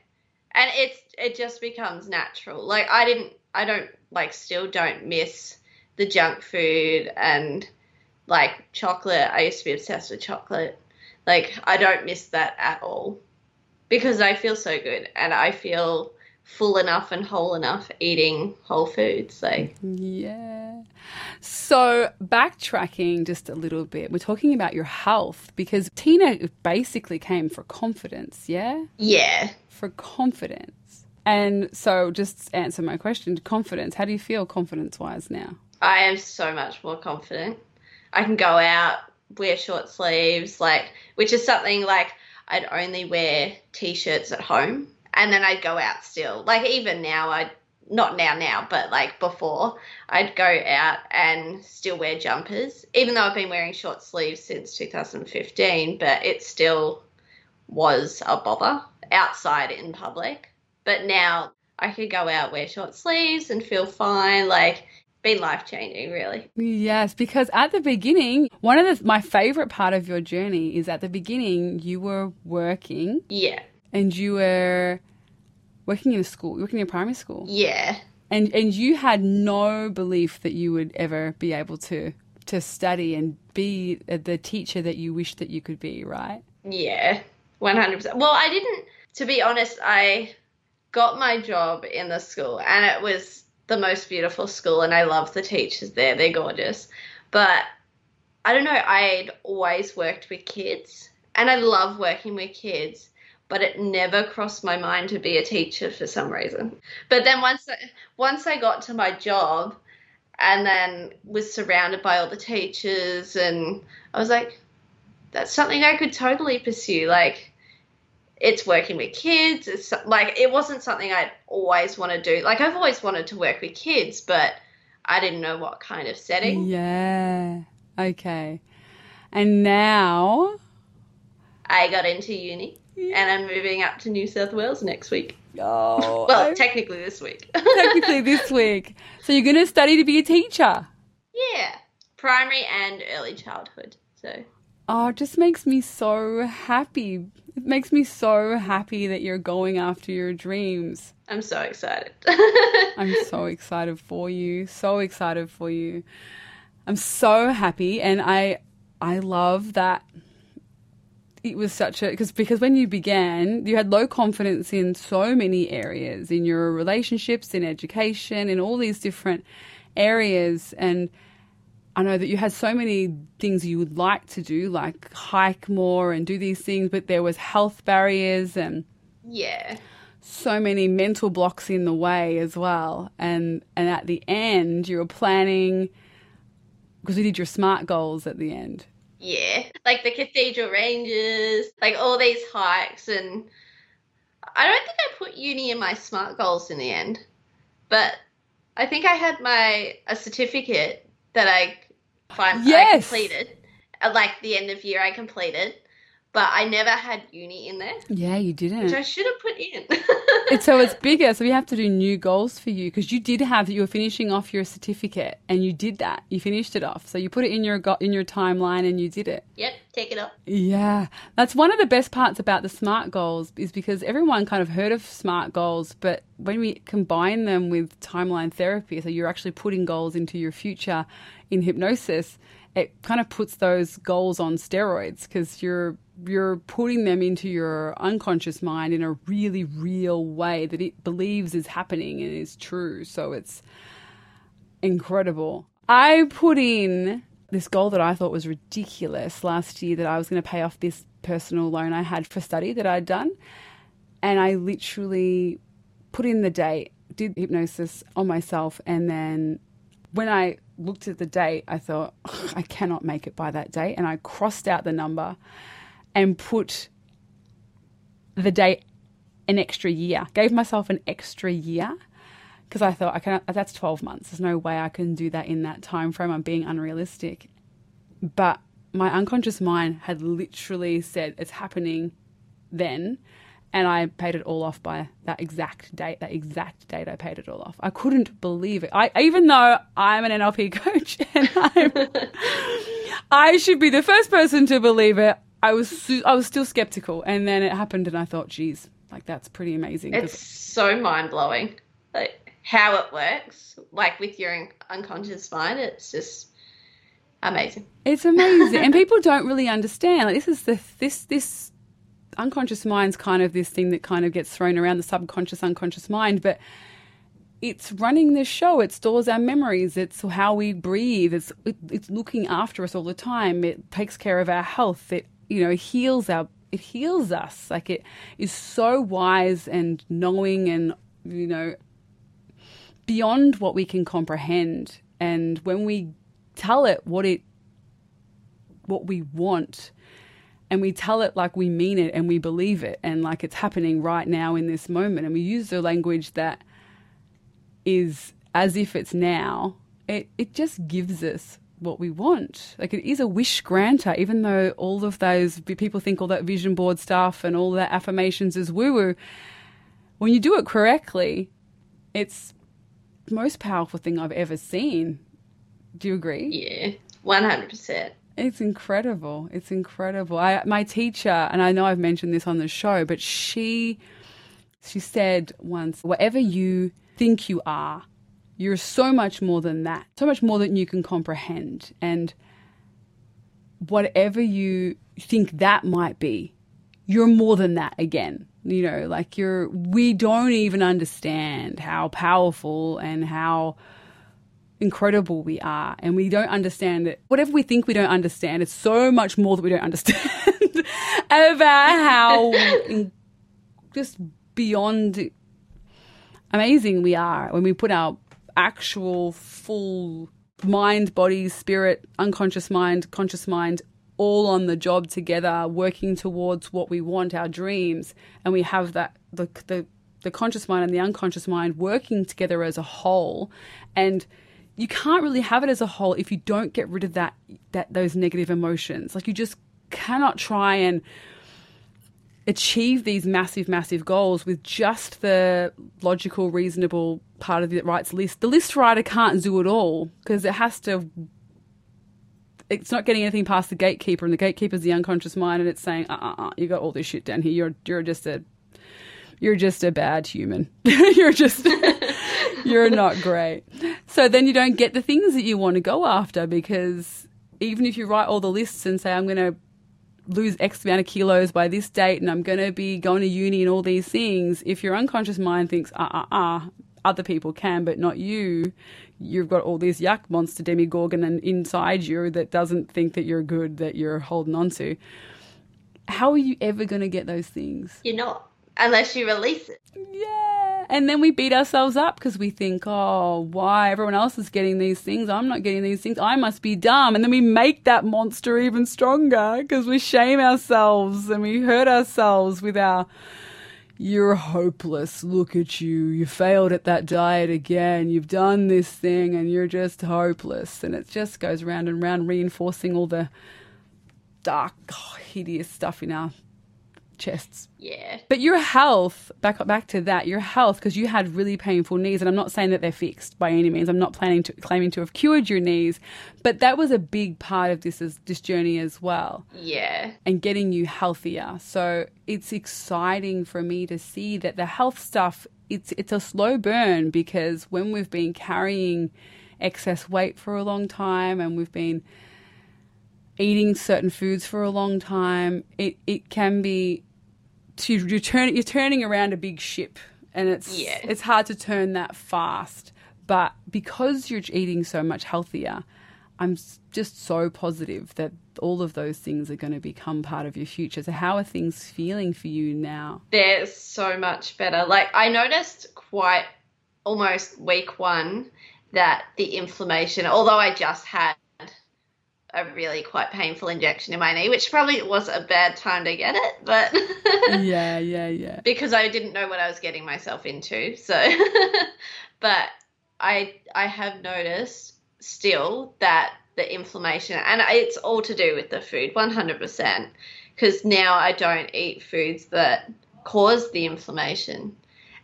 and it's it just becomes natural. Like I didn't, I don't like still don't miss the junk food and like chocolate. I used to be obsessed with chocolate. Like I don't miss that at all because I feel so good and I feel full enough and whole enough eating whole foods. Like Yeah. So backtracking just a little bit, we're talking about your health because Tina basically came for confidence. Yeah, yeah, for confidence. And so, just answer my question: confidence. How do you feel confidence-wise now? I am so much more confident. I can go out, wear short sleeves, like which is something like I'd only wear t-shirts at home and then I'd go out still. Like even now I not now now, but like before, I'd go out and still wear jumpers. Even though I've been wearing short sleeves since 2015, but it still was a bother outside in public. But now I could go out, wear short sleeves and feel fine. Like been life changing, really. Yes, because at the beginning, one of the, my favorite part of your journey is at the beginning you were working Yeah, and you were working in a school, working in a primary school, yeah, and and you had no belief that you would ever be able to to study and be the teacher that you wish that you could be, right? yeah, one hundred percent. Well, I didn't. To be honest, I got my job in the school, and it was the most beautiful school, and I love the teachers there. They're gorgeous, but I don't know. I'd always worked with kids, and I love working with kids. But it never crossed my mind to be a teacher for some reason. But then once I, once I got to my job, and then was surrounded by all the teachers, and I was like, that's something I could totally pursue. Like, it's working with kids. It's like it wasn't something I'd always want to do. Like I've always wanted to work with kids, but I didn't know what kind of setting. Yeah. Okay. And now, I got into uni, and I'm moving up to New South Wales next week. oh, Well, I- technically this week. technically this week. So you're going to study to be a teacher. yeah, primary and early childhood. So Oh, it just makes me so happy. It makes me so happy that you're going after your dreams. I'm so excited. I'm so excited for you. So excited for you. I'm so happy and I I love that it was such a because because when you began you had low confidence in so many areas in your relationships in education in all these different areas and I know that you had so many things you would like to do like hike more and do these things but there was health barriers and yeah. so many mental blocks in the way as well and and at the end you were planning because we did your smart goals at the end Yeah. Like the Cathedral Ranges, like all these hikes and I don't think I put uni in my smart goals in the end. But I think I had my a certificate that I I Yes. completed. At like the end of year I completed. But I never had uni in there. yeah you didn't Which I should have put in. It's, so it's bigger. So we have to do new goals for you because you did have you were finishing off your certificate and you did that. You finished it off. So you put it in your in your timeline and you did it. yep, take it up. Yeah, that's one of the best parts about the SMART goals is because everyone kind of heard of SMART goals, but when we combine them with timeline therapy, so you're actually putting goals into your future in hypnosis, it kind of puts those goals on steroids because you're you're putting them into your unconscious mind in a really real way that it believes is happening and is true. So it's incredible. I put in this goal that I thought was ridiculous last year that I was going to pay off this personal loan I had for study that I'd done. And I literally put in the date, did hypnosis on myself, and then when I looked at the date, I thought, "Ugh, I cannot make it by that date. And I crossed out the number and put the date an extra year, gave myself an extra year because I thought I can that's 12 months. There's no way I can do that in that time frame. I'm being unrealistic. But my unconscious mind had literally said it's happening then and I paid it all off by that exact date. That exact date, I paid it all off. I couldn't believe it. I even though I'm an NLP coach and I'm, I should be the first person to believe it. I was su- I was still skeptical, and then it happened, and I thought, geez, like that's pretty amazing. It's so mind blowing, like how it works, like with your unconscious mind. It's just amazing. It's amazing, and people don't really understand. Like this is the this this unconscious mind's kind of this thing that kind of gets thrown around the subconscious unconscious mind, but it's running the show. It stores our memories. It's how we breathe. It's it, it's looking after us all the time. It takes care of our health. It you know heals our it heals us. Like it is so wise and knowing and you know beyond what we can comprehend. And when we tell it what it what we want and we tell it like we mean it and we believe it. And like it's happening right now in this moment. And we use the language that is as if it's now. It it just gives us what we want. Like it is a wish granter even though all of those people think all that vision board stuff and all that affirmations is woo woo when you do it correctly it's most powerful thing i've ever seen. Do you agree? Yeah, one hundred percent. It's incredible. It's incredible. I, my teacher, and I know I've mentioned this on the show, but she she said once, whatever you think you are, you're so much more than that. So much more than you can comprehend. And whatever you think that might be, you're more than that again. You know, like you're we don't even understand how powerful and how incredible we are and we don't understand it whatever we think we don't understand? It's so much more that we don't understand about how in- just beyond amazing we are when we put our actual full mind body spirit unconscious mind conscious mind all on the job together working towards what we want our dreams and we have that the the the conscious mind and the unconscious mind working together as a whole and you can't really have it as a whole if you don't get rid of that that those negative emotions like you just cannot try and achieve these massive massive goals with just the logical reasonable part of the rights list the list writer can't do it all because it has to it's not getting anything past the gatekeeper, and the gatekeeper's the unconscious mind, and it's saying, uh, uh, uh you got all this shit down here. You're you're just a you're just a bad human. you're just you're not great. So then you don't get the things that you want to go after because even if you write all the lists and say I'm going to lose X amount of kilos by this date and I'm going to be going to uni and all these things, if your unconscious mind thinks, ah, ah, ah, other people can, but not you, you've got all this yuck monster Demogorgon and inside you that doesn't think that you're good, that you're holding on to. How are you ever going to get those things? You're not, unless you release it. Yeah. And then we beat ourselves up because we think, oh, why everyone else is getting these things? I'm not getting these things. I must be dumb. And then we make that monster even stronger because we shame ourselves and we hurt ourselves with our, you're hopeless. Look at you. You failed at that diet again. You've done this thing and you're just hopeless. And it just goes round and round, reinforcing all the dark, hideous stuff in our chests. Yeah. But your health, back back to that, your health, because you had really painful knees, and I'm not saying that they're fixed by any means. I'm not planning to claiming to have cured your knees, but that was a big part of this this journey as well. Yeah. And getting you healthier. So it's exciting for me to see that the health stuff. It's it's a slow burn because when we've been carrying excess weight for a long time and we've been eating certain foods for a long time, it, it can be to you're turning you're turning around a big ship, and it's Yeah. it's hard to turn that fast. But because you're eating so much healthier, I'm just so positive that all of those things are going to become part of your future. So how are things feeling for you now? They're so much better. Like I noticed quite almost week one that the inflammation, although I just had a really quite painful injection in my knee, which probably was a bad time to get it, but yeah, yeah, yeah. because I didn't know what I was getting myself into. So, but I I have noticed still that the inflammation, and it's all to do with the food, one hundred percent. Because now I don't eat foods that cause the inflammation,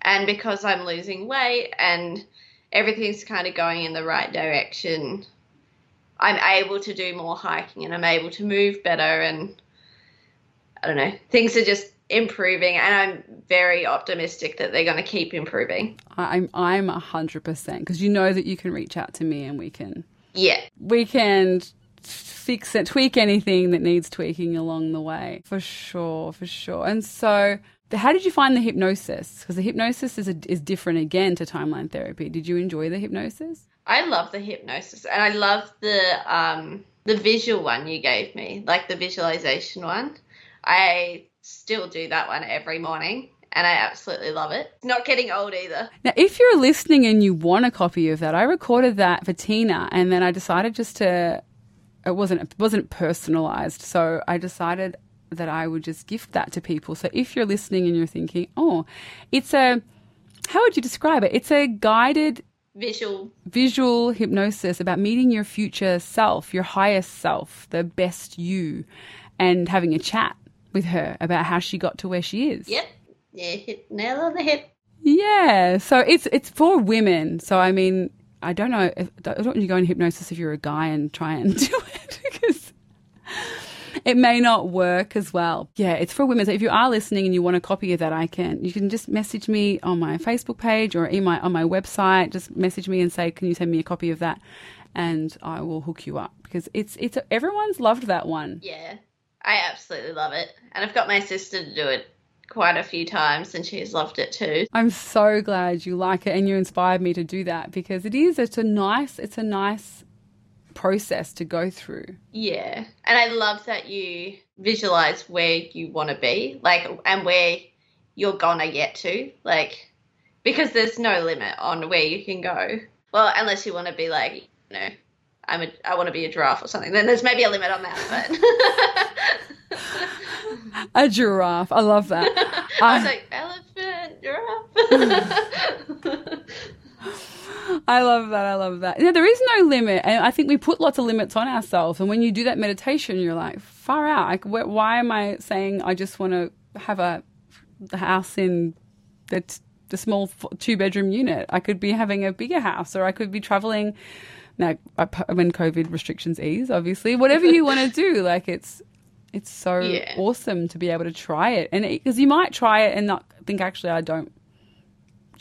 and because I'm losing weight and everything's kind of going in the right direction. I'm able to do more hiking and I'm able to move better and I don't know, things are just improving and I'm very optimistic that they're going to keep improving. I'm I'm a hundred percent because you know that you can reach out to me and we can Yeah. we can fix it, tweak anything that needs tweaking along the way. For sure, for sure. And so, how did you find the hypnosis? Because the hypnosis is a, is different again to timeline therapy. Did you enjoy the hypnosis? I love the hypnosis and I love the um the visual one you gave me, like the visualization one. I still do that one every morning and I absolutely love it. Not getting old either. Now, if you're listening and you want a copy of that, I recorded that for Tina, and then I decided just to. It wasn't it wasn't personalized, so I decided that I would just gift that to people. So if you're listening and you're thinking, oh, it's a, how would you describe it? It's a guided Visual visual hypnosis about meeting your future self, your highest self, the best you, and having a chat with her about how she got to where she is. Yep. Yeah, hit nail on the head. Yeah, so it's it's for women. So I mean, I don't know. If, I don't want you to go in hypnosis if you're a guy and try and do it it may not work as well. Yeah, it's for women. So if you are listening and you want a copy of that, I can. You can just message me on my Facebook page or email on my website. Just message me and say, "Can you send me a copy of that?" And I will hook you up because it's it's everyone's loved that one. Yeah. I absolutely love it. And I've got my sister to do it quite a few times and she's loved it too. I'm so glad you like it and you inspired me to do that because it is it's a nice it's a nice process to go through. Yeah. And I love that you visualize where you want to be, like, and where you're gonna get to, like, because there's no limit on where you can go. Well, unless you want to be like, you know, I'm a, I want to be a giraffe or something. Then there's maybe a limit on that, but A giraffe. I love that. I was I, like elephant, giraffe. I love that. I love that. Yeah, there is no limit. And I think we put lots of limits on ourselves. And when you do that meditation, you're like, far out. Like, wh- why am I saying I just want to have a house in the, t- the small two bedroom unit? I could be having a bigger house or I could be traveling now when COVID restrictions ease, obviously, whatever you want to do, like it's it's so Yeah. awesome to be able to try it, and because you might try it and not think actually I don't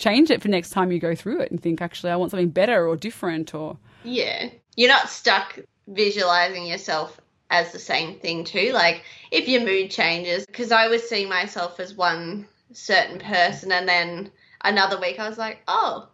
change it for next time you go through it and think actually I want something better or different or Yeah. You're not stuck visualizing yourself as the same thing, too. Like, if your mood changes, because I was seeing myself as one certain person, and then another week I was like, oh,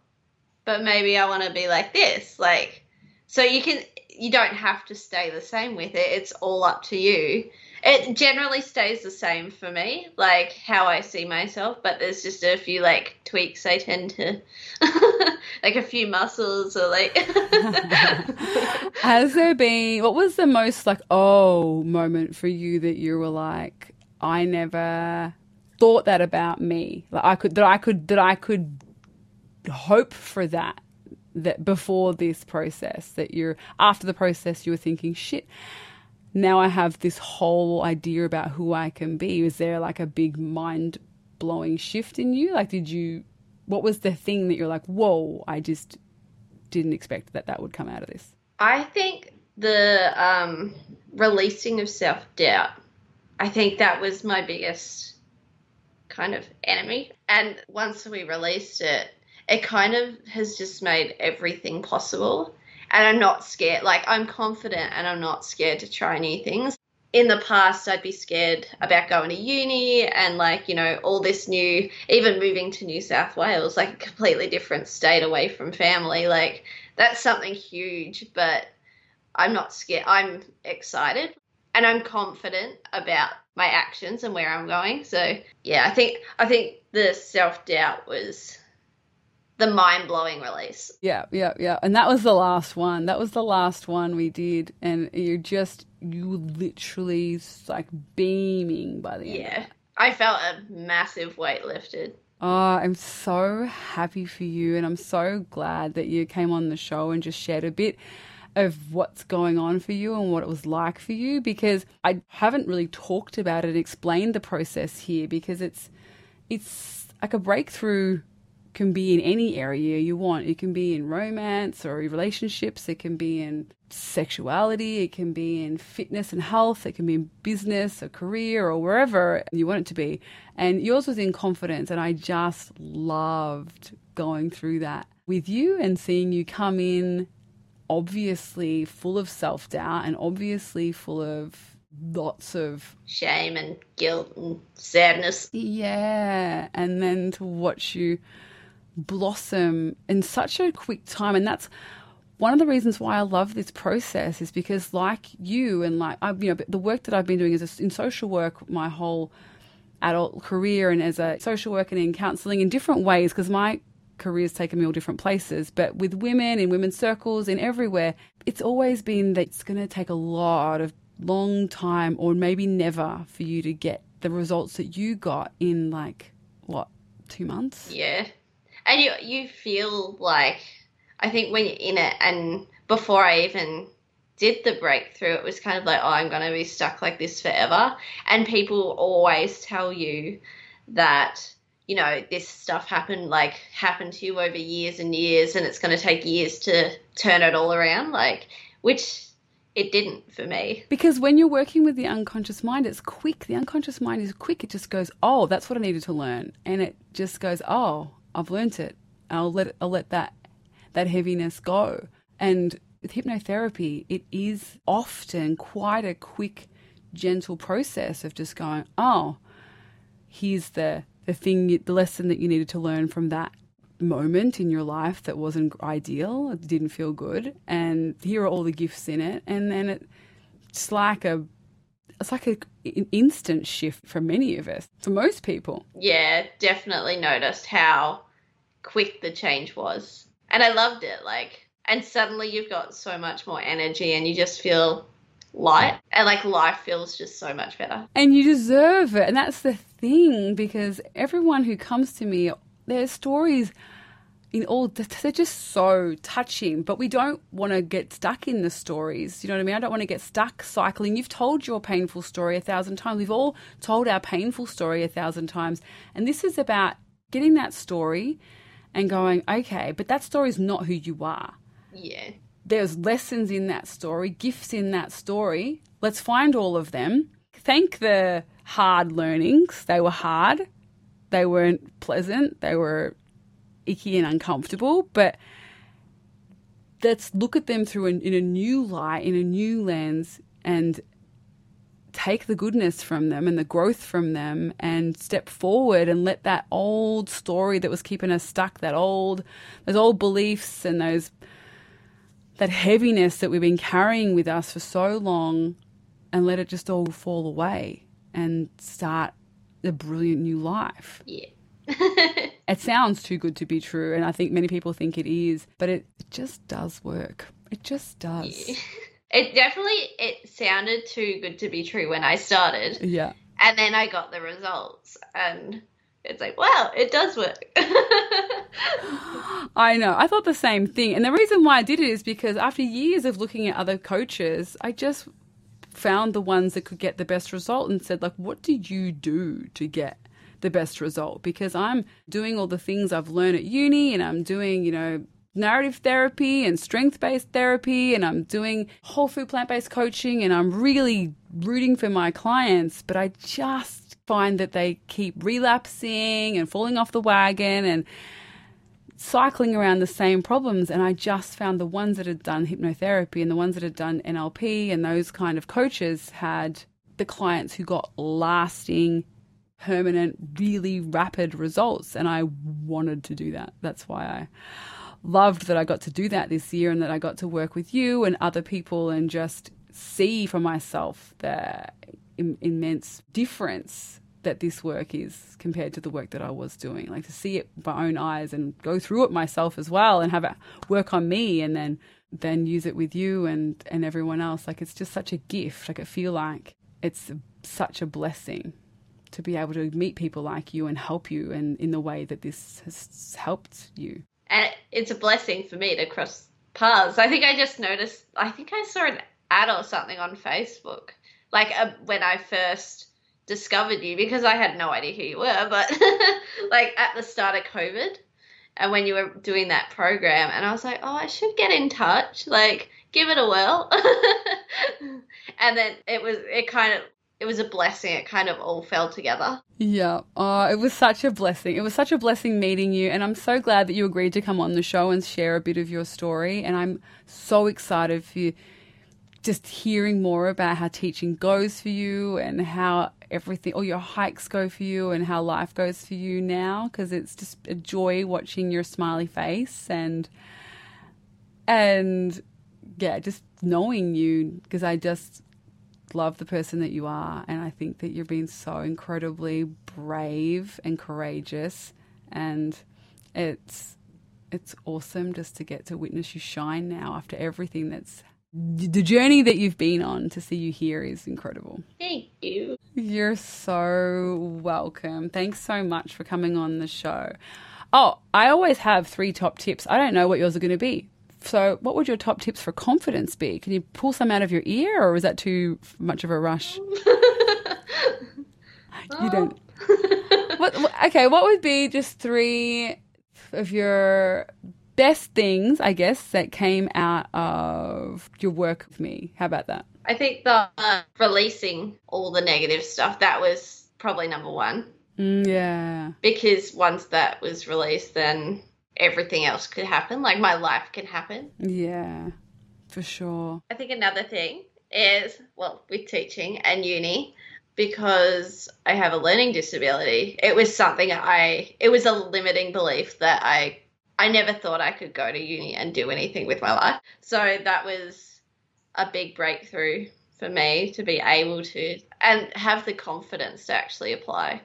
but maybe I want to be like this. Like, so you can, you don't have to stay the same with it. It's all up to you. It generally stays the same for me, like how I see myself, but there's just a few like tweaks I tend to, like a few muscles or like. Has there been what was the most like oh moment for you that you were like I never thought that about me like I could that I could that I could hope for that that before this process that you're after the process you were thinking shit now I have this whole idea about who I can be Was there like a big mind blowing shift in you like did you what was the thing that you're like whoa I just didn't expect that that would come out of this I think the um, releasing of self doubt, I think that was my biggest kind of enemy. And once we released it, it kind of has just made everything possible. And I'm not scared. Like, I'm confident and I'm not scared to try new things. In the past, I'd be scared about going to uni and, like, you know, all this new, even moving to New South Wales, like a completely different state away from family. Like, that's something huge, but I'm not scared. I'm excited and I'm confident about my actions and where I'm going. So yeah, I think I think the self doubt was the mind blowing release. Yeah, yeah, yeah. And that was the last one. That was the last one we did. And you're just, you literally like beaming by the end. Yeah. I felt a massive weight lifted. Oh, I'm so happy for you. And I'm so glad that you came on the show and just shared a bit of what's going on for you and what it was like for you because I haven't really talked about it and explained the process here because it's it's like a breakthrough can be in any area you want. It can be in romance or relationships, it can be in sexuality, it can be in fitness and health, it can be in business or career or wherever you want it to be. And yours was in confidence, and I just loved going through that with you and seeing you come in obviously full of self doubt and obviously full of lots of Shame and guilt and sadness. yeah, and then to watch you blossom in such a quick time. And that's one of the reasons why I love this process is because, like you, and like I, you know, the work that I've been doing is in social work my whole adult career, and as a social worker and in counselling in different ways, because my career's taken me all different places. But with women in women's circles, in everywhere, it's always been that it's going to take a lot of long time, or maybe never, for you to get the results that you got in like what two months. Yeah. And you you feel like I think when you're in it and before I even did the breakthrough, it was kind of like, oh, I'm gonna be stuck like this forever. And people always tell you that, you know, this stuff happened like happened to you over years and years and it's gonna take years to turn it all around, like which it didn't for me. Because when you're working with the unconscious mind, it's quick. The unconscious mind is quick. It just goes, "Oh, that's what I needed to learn," and it just goes, "Oh, I've learnt it. I'll let I'll let that that heaviness go." And with hypnotherapy, it is often quite a quick, gentle process of just going, "Oh, here's the the thing, the lesson that you needed to learn from that moment in your life that wasn't ideal, it didn't feel good, and here are all the gifts in it, and then it, it's like a it's like a, an instant shift for many of us, for most people. yeah, definitely noticed how quick the change was. And I loved it. Like, and suddenly you've got so much more energy and you just feel light. And like life feels just so much better. And you deserve it. And that's the thing because everyone who comes to me, their stories in all they're just so touching but we don't want to get stuck in the stories you know what i mean i don't want to get stuck cycling you've told your painful story a thousand times we've all told our painful story a thousand times and this is about getting that story and going okay but that story is not who you are Yeah. there's lessons in that story, gifts in that story. Let's find all of them. Thank the hard learnings. They were hard. They weren't pleasant. They were icky and uncomfortable, but let's look at them through in a new light, in a new lens, and take the goodness from them and the growth from them and step forward and let that old story that was keeping us stuck, that old, those old beliefs and those, that heaviness that we've been carrying with us for so long and let it just all fall away and start a brilliant new life. Yeah. It sounds too good to be true, and I think many people think it is, but it, it just does work. It just does. It definitely it sounded too good to be true when I started. Yeah. And then I got the results and it's like, wow, it does work. I know. I thought the same thing. And the reason why I did it is because after years of looking at other coaches, I just found the ones that could get the best result and said, like, what do you do to get the best result? Because I'm doing all the things I've learned at uni and I'm doing, you know, narrative therapy and strength based therapy and I'm doing whole food plant based coaching and I'm really rooting for my clients, but I just find that they keep relapsing and falling off the wagon and cycling around the same problems and I just found the ones that had done hypnotherapy and the ones that had done NLP and those kind of coaches had the clients who got lasting permanent really rapid results and I wanted to do that. That's why I loved that I got to do that this year and that I got to work with you and other people and just see for myself the Im- immense difference that this work is compared to the work that I was doing. Like to see it with my own eyes and go through it myself as well and have it work on me and then then use it with you and and everyone else. Like it's just such a gift. Like I feel like it's such a blessing to be able to meet people like you and help you and in the way that this has helped you and it's a blessing for me to cross paths. I think I just noticed. I think I saw an ad or something on Facebook, like uh, when I first discovered you, because I had no idea who you were. But like at the start of COVID, and when you were doing that program, and I was like, oh, I should get in touch, like give it a whirl. and then it was it kind of it was a blessing. It kind of all fell together. Yeah. Oh, it was such a blessing. It was such a blessing meeting you. And I'm so glad that you agreed to come on the show and share a bit of your story. And I'm so excited for you just hearing more about how teaching goes for you and how everything, all your hikes go for you and how life goes for you now. Because it's just a joy watching your smiley face and, and yeah, just knowing you because I just love the person that you are, and I think that you're being so incredibly brave and courageous, and it's it's awesome just to get to witness you shine now after everything that's the journey that you've been on to see you here is incredible. Thank you. You're so welcome. Thanks so much for coming on the show. Oh, I always have three top tips. I don't know what yours are going to be. So, what would your top tips for confidence be? Can you pull some out of your ear, or is that too much of a rush? you don't. what, okay, what would be just three of your best things, I guess, that came out of your work with me? How about that? I think the uh, releasing all the negative stuff that was probably number one. Mm, yeah. Because once that was released, then everything else could happen. Like my life can happen. Yeah, for sure. I think another thing is, well, with teaching and uni, because I have a learning disability, it was something I, it was a limiting belief that I, I never thought I could go to uni and do anything with my life. So that was a big breakthrough for me to be able to and have the confidence to actually apply.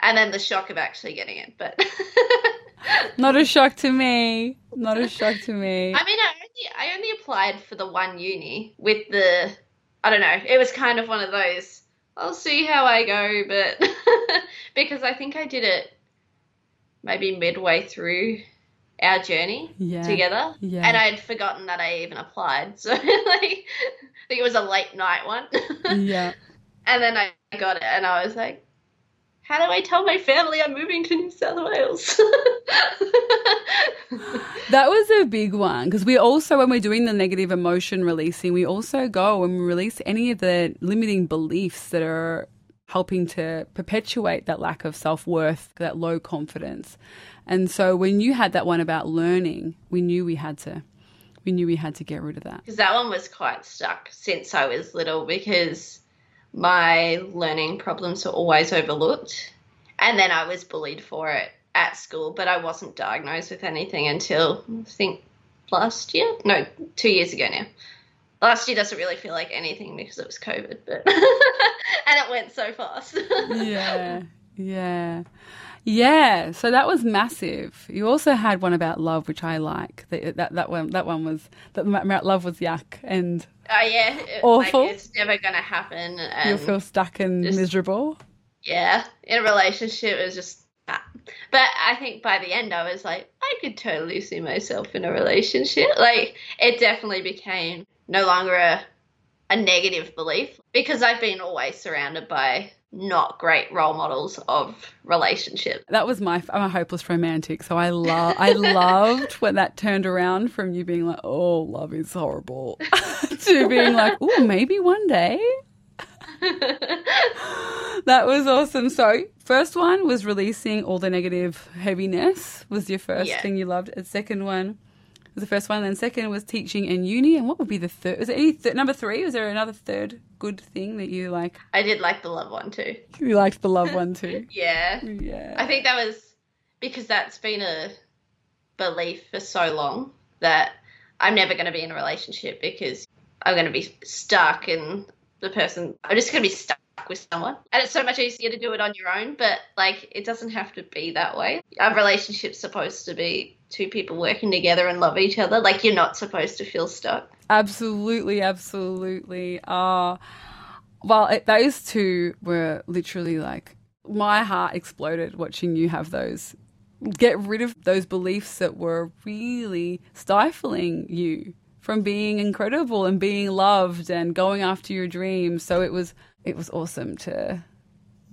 And then the shock of actually getting it. But Not a shock to me. Not a shock to me. I mean, I only I only applied for the one uni with the I don't know. It was kind of one of those. I'll see how I go, but because I think I did it maybe midway through our journey Yeah. together, Yeah. and I had forgotten that I even applied. So like, I think it was a late night one, yeah. and then I got it, and I was like, how do I tell my family I'm moving to New South Wales? That was a big one because we also, when we're doing the negative emotion releasing, we also go and release any of the limiting beliefs that are helping to perpetuate that lack of self worth, that low confidence. And so when you had that one about learning, we knew we had to. We knew we had to get rid of that. Because that one was quite stuck since I was little because my learning problems were always overlooked. And then I was bullied for it at school, but I wasn't diagnosed with anything until I think last year. No, two years ago now. Last year doesn't really feel like anything because it was COVID, but and it went so fast. yeah, yeah, yeah. So that was massive. You also had one about love, which I like. That that, that one that one was that love was yuck and Oh yeah, it- Awful. Like, it's never gonna happen. And you'll feel stuck and just- miserable. yeah, in a relationship, it was just. But I think by the end, I was like, I could totally see myself in a relationship. Like, it definitely became no longer a, a negative belief because I've been always surrounded by not great role models of relationship. That was my. I'm a hopeless romantic, so I love. I loved when that turned around from you being like, "Oh, love is horrible," to being like, "Oh, maybe one day." That was awesome. So, first one was releasing all the negative heaviness. Was your first Yeah. thing you loved? And second one was the first one. Then second was teaching in uni. And what would be the third? Was there any th- number three? Was there another third good thing that you like? I did like the love one too. You liked the love one too. Yeah. Yeah. I think that was because that's been a belief for so long that I'm never going to be in a relationship because I'm going to be stuck and the person, I'm just to be stuck with someone. And it's so much easier to do it on your own, but like it doesn't have to be that way. A relationship's supposed to be two people working together and love each other. Like you're not supposed to feel stuck. Absolutely, absolutely. Uh, well, it, those two were literally like my heart exploded watching you have those. Get rid of those beliefs that were really stifling you from being incredible and being loved and going after your dreams. So it was it was awesome to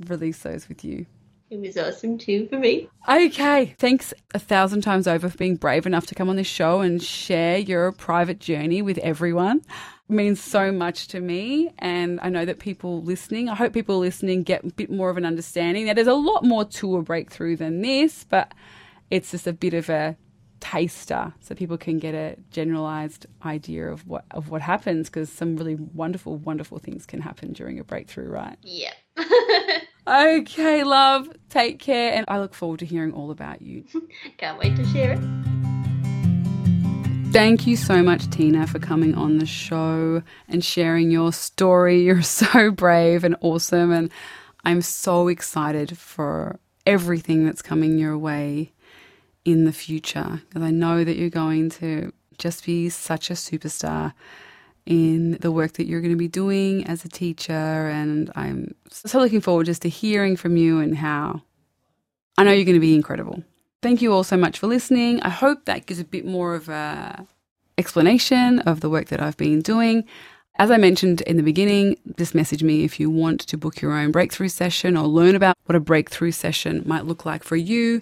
release those with you. It was awesome too for me. Okay, thanks a thousand times over for being brave enough to come on this show and share your private journey with everyone. It means so much to me, and I know that people listening, I hope people listening get a bit more of an understanding. that there's a lot more to a breakthrough than this, but it's just a bit of a taster so people can get a generalized idea of what of what happens because some really wonderful wonderful things can happen during a breakthrough right Yeah. okay love take care and i look forward to hearing all about you Can't wait to share it. Thank you so much, Tina, for coming on the show and sharing your story. You're so brave and awesome, and I'm so excited for everything that's coming your way in the future because I know that you're going to just be such a superstar in the work that you're going to be doing as a teacher. And I'm so looking forward just to hearing from you and how I know you're going to be incredible. Thank you all so much for listening. I hope that gives a bit more of a explanation of the work that I've been doing. As I mentioned in the beginning, just message me if you want to book your own breakthrough session or learn about what a breakthrough session might look like for you.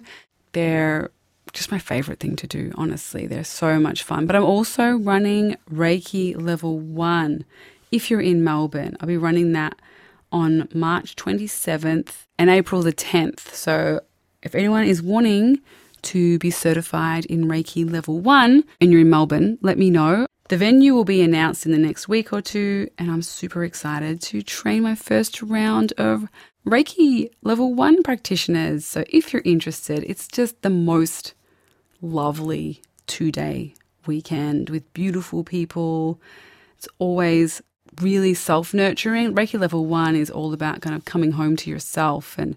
They're just my favorite thing to do, honestly. They're so much fun. But I'm also running Reiki Level 1 if you're in Melbourne. I'll be running that on March 27th and April the 10th. So if anyone is wanting to be certified in Reiki Level 1 and you're in Melbourne, let me know. The venue will be announced in the next week or two, and I'm super excited to train my first round of Reiki Level 1 practitioners. So if you're interested, it's just the most lovely two day weekend with beautiful people. It's always really self nurturing. Reiki Level 1 is all about kind of coming home to yourself and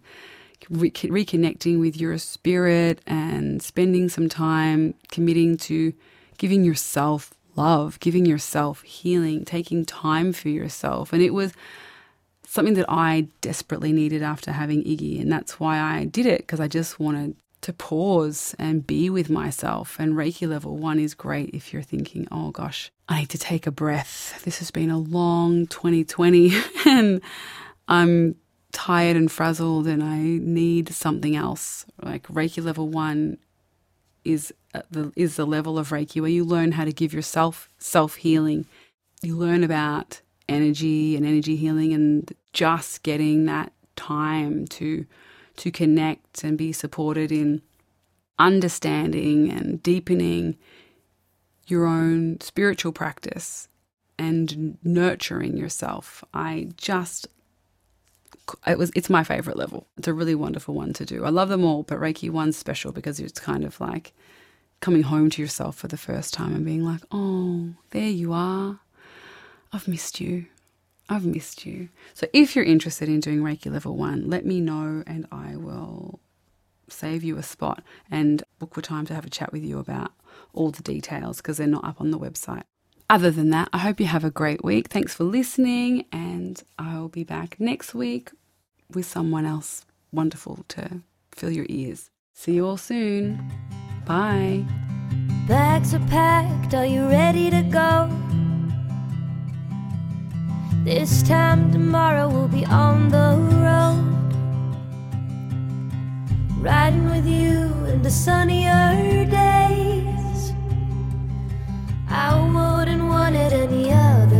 re- reconnecting with your spirit and spending some time committing to giving yourself love, giving yourself healing, taking time for yourself. And it was something that I desperately needed after having Iggy. And that's why I did it because I just wanted to pause and be with myself. And Reiki level one is great if you're thinking, oh gosh, I need to take a breath. This has been a long 2020 and I'm tired and frazzled and I need something else. Like Reiki level one is uh, the is the level of Reiki where you learn how to give yourself self healing. You learn about energy and energy healing and just getting that time to to connect and be supported in understanding and deepening your own spiritual practice and nurturing yourself. I just it was it's my favorite level. It's a really wonderful one to do. I love them all, but Reiki one's special because it's kind of like coming home to yourself for the first time and being like, "Oh, there you are. I've missed you. I've missed you." So if you're interested in doing Reiki level 1, let me know and I will save you a spot and book a time to have a chat with you about all the details because they're not up on the website. Other than that, I hope you have a great week. Thanks for listening, and I'll be back next week with someone else wonderful to fill your ears. See you all soon. Bye. Bags are packed, are you ready to go? This time tomorrow we'll be on the road, riding with you in the sunnier days. I wouldn't want it any other.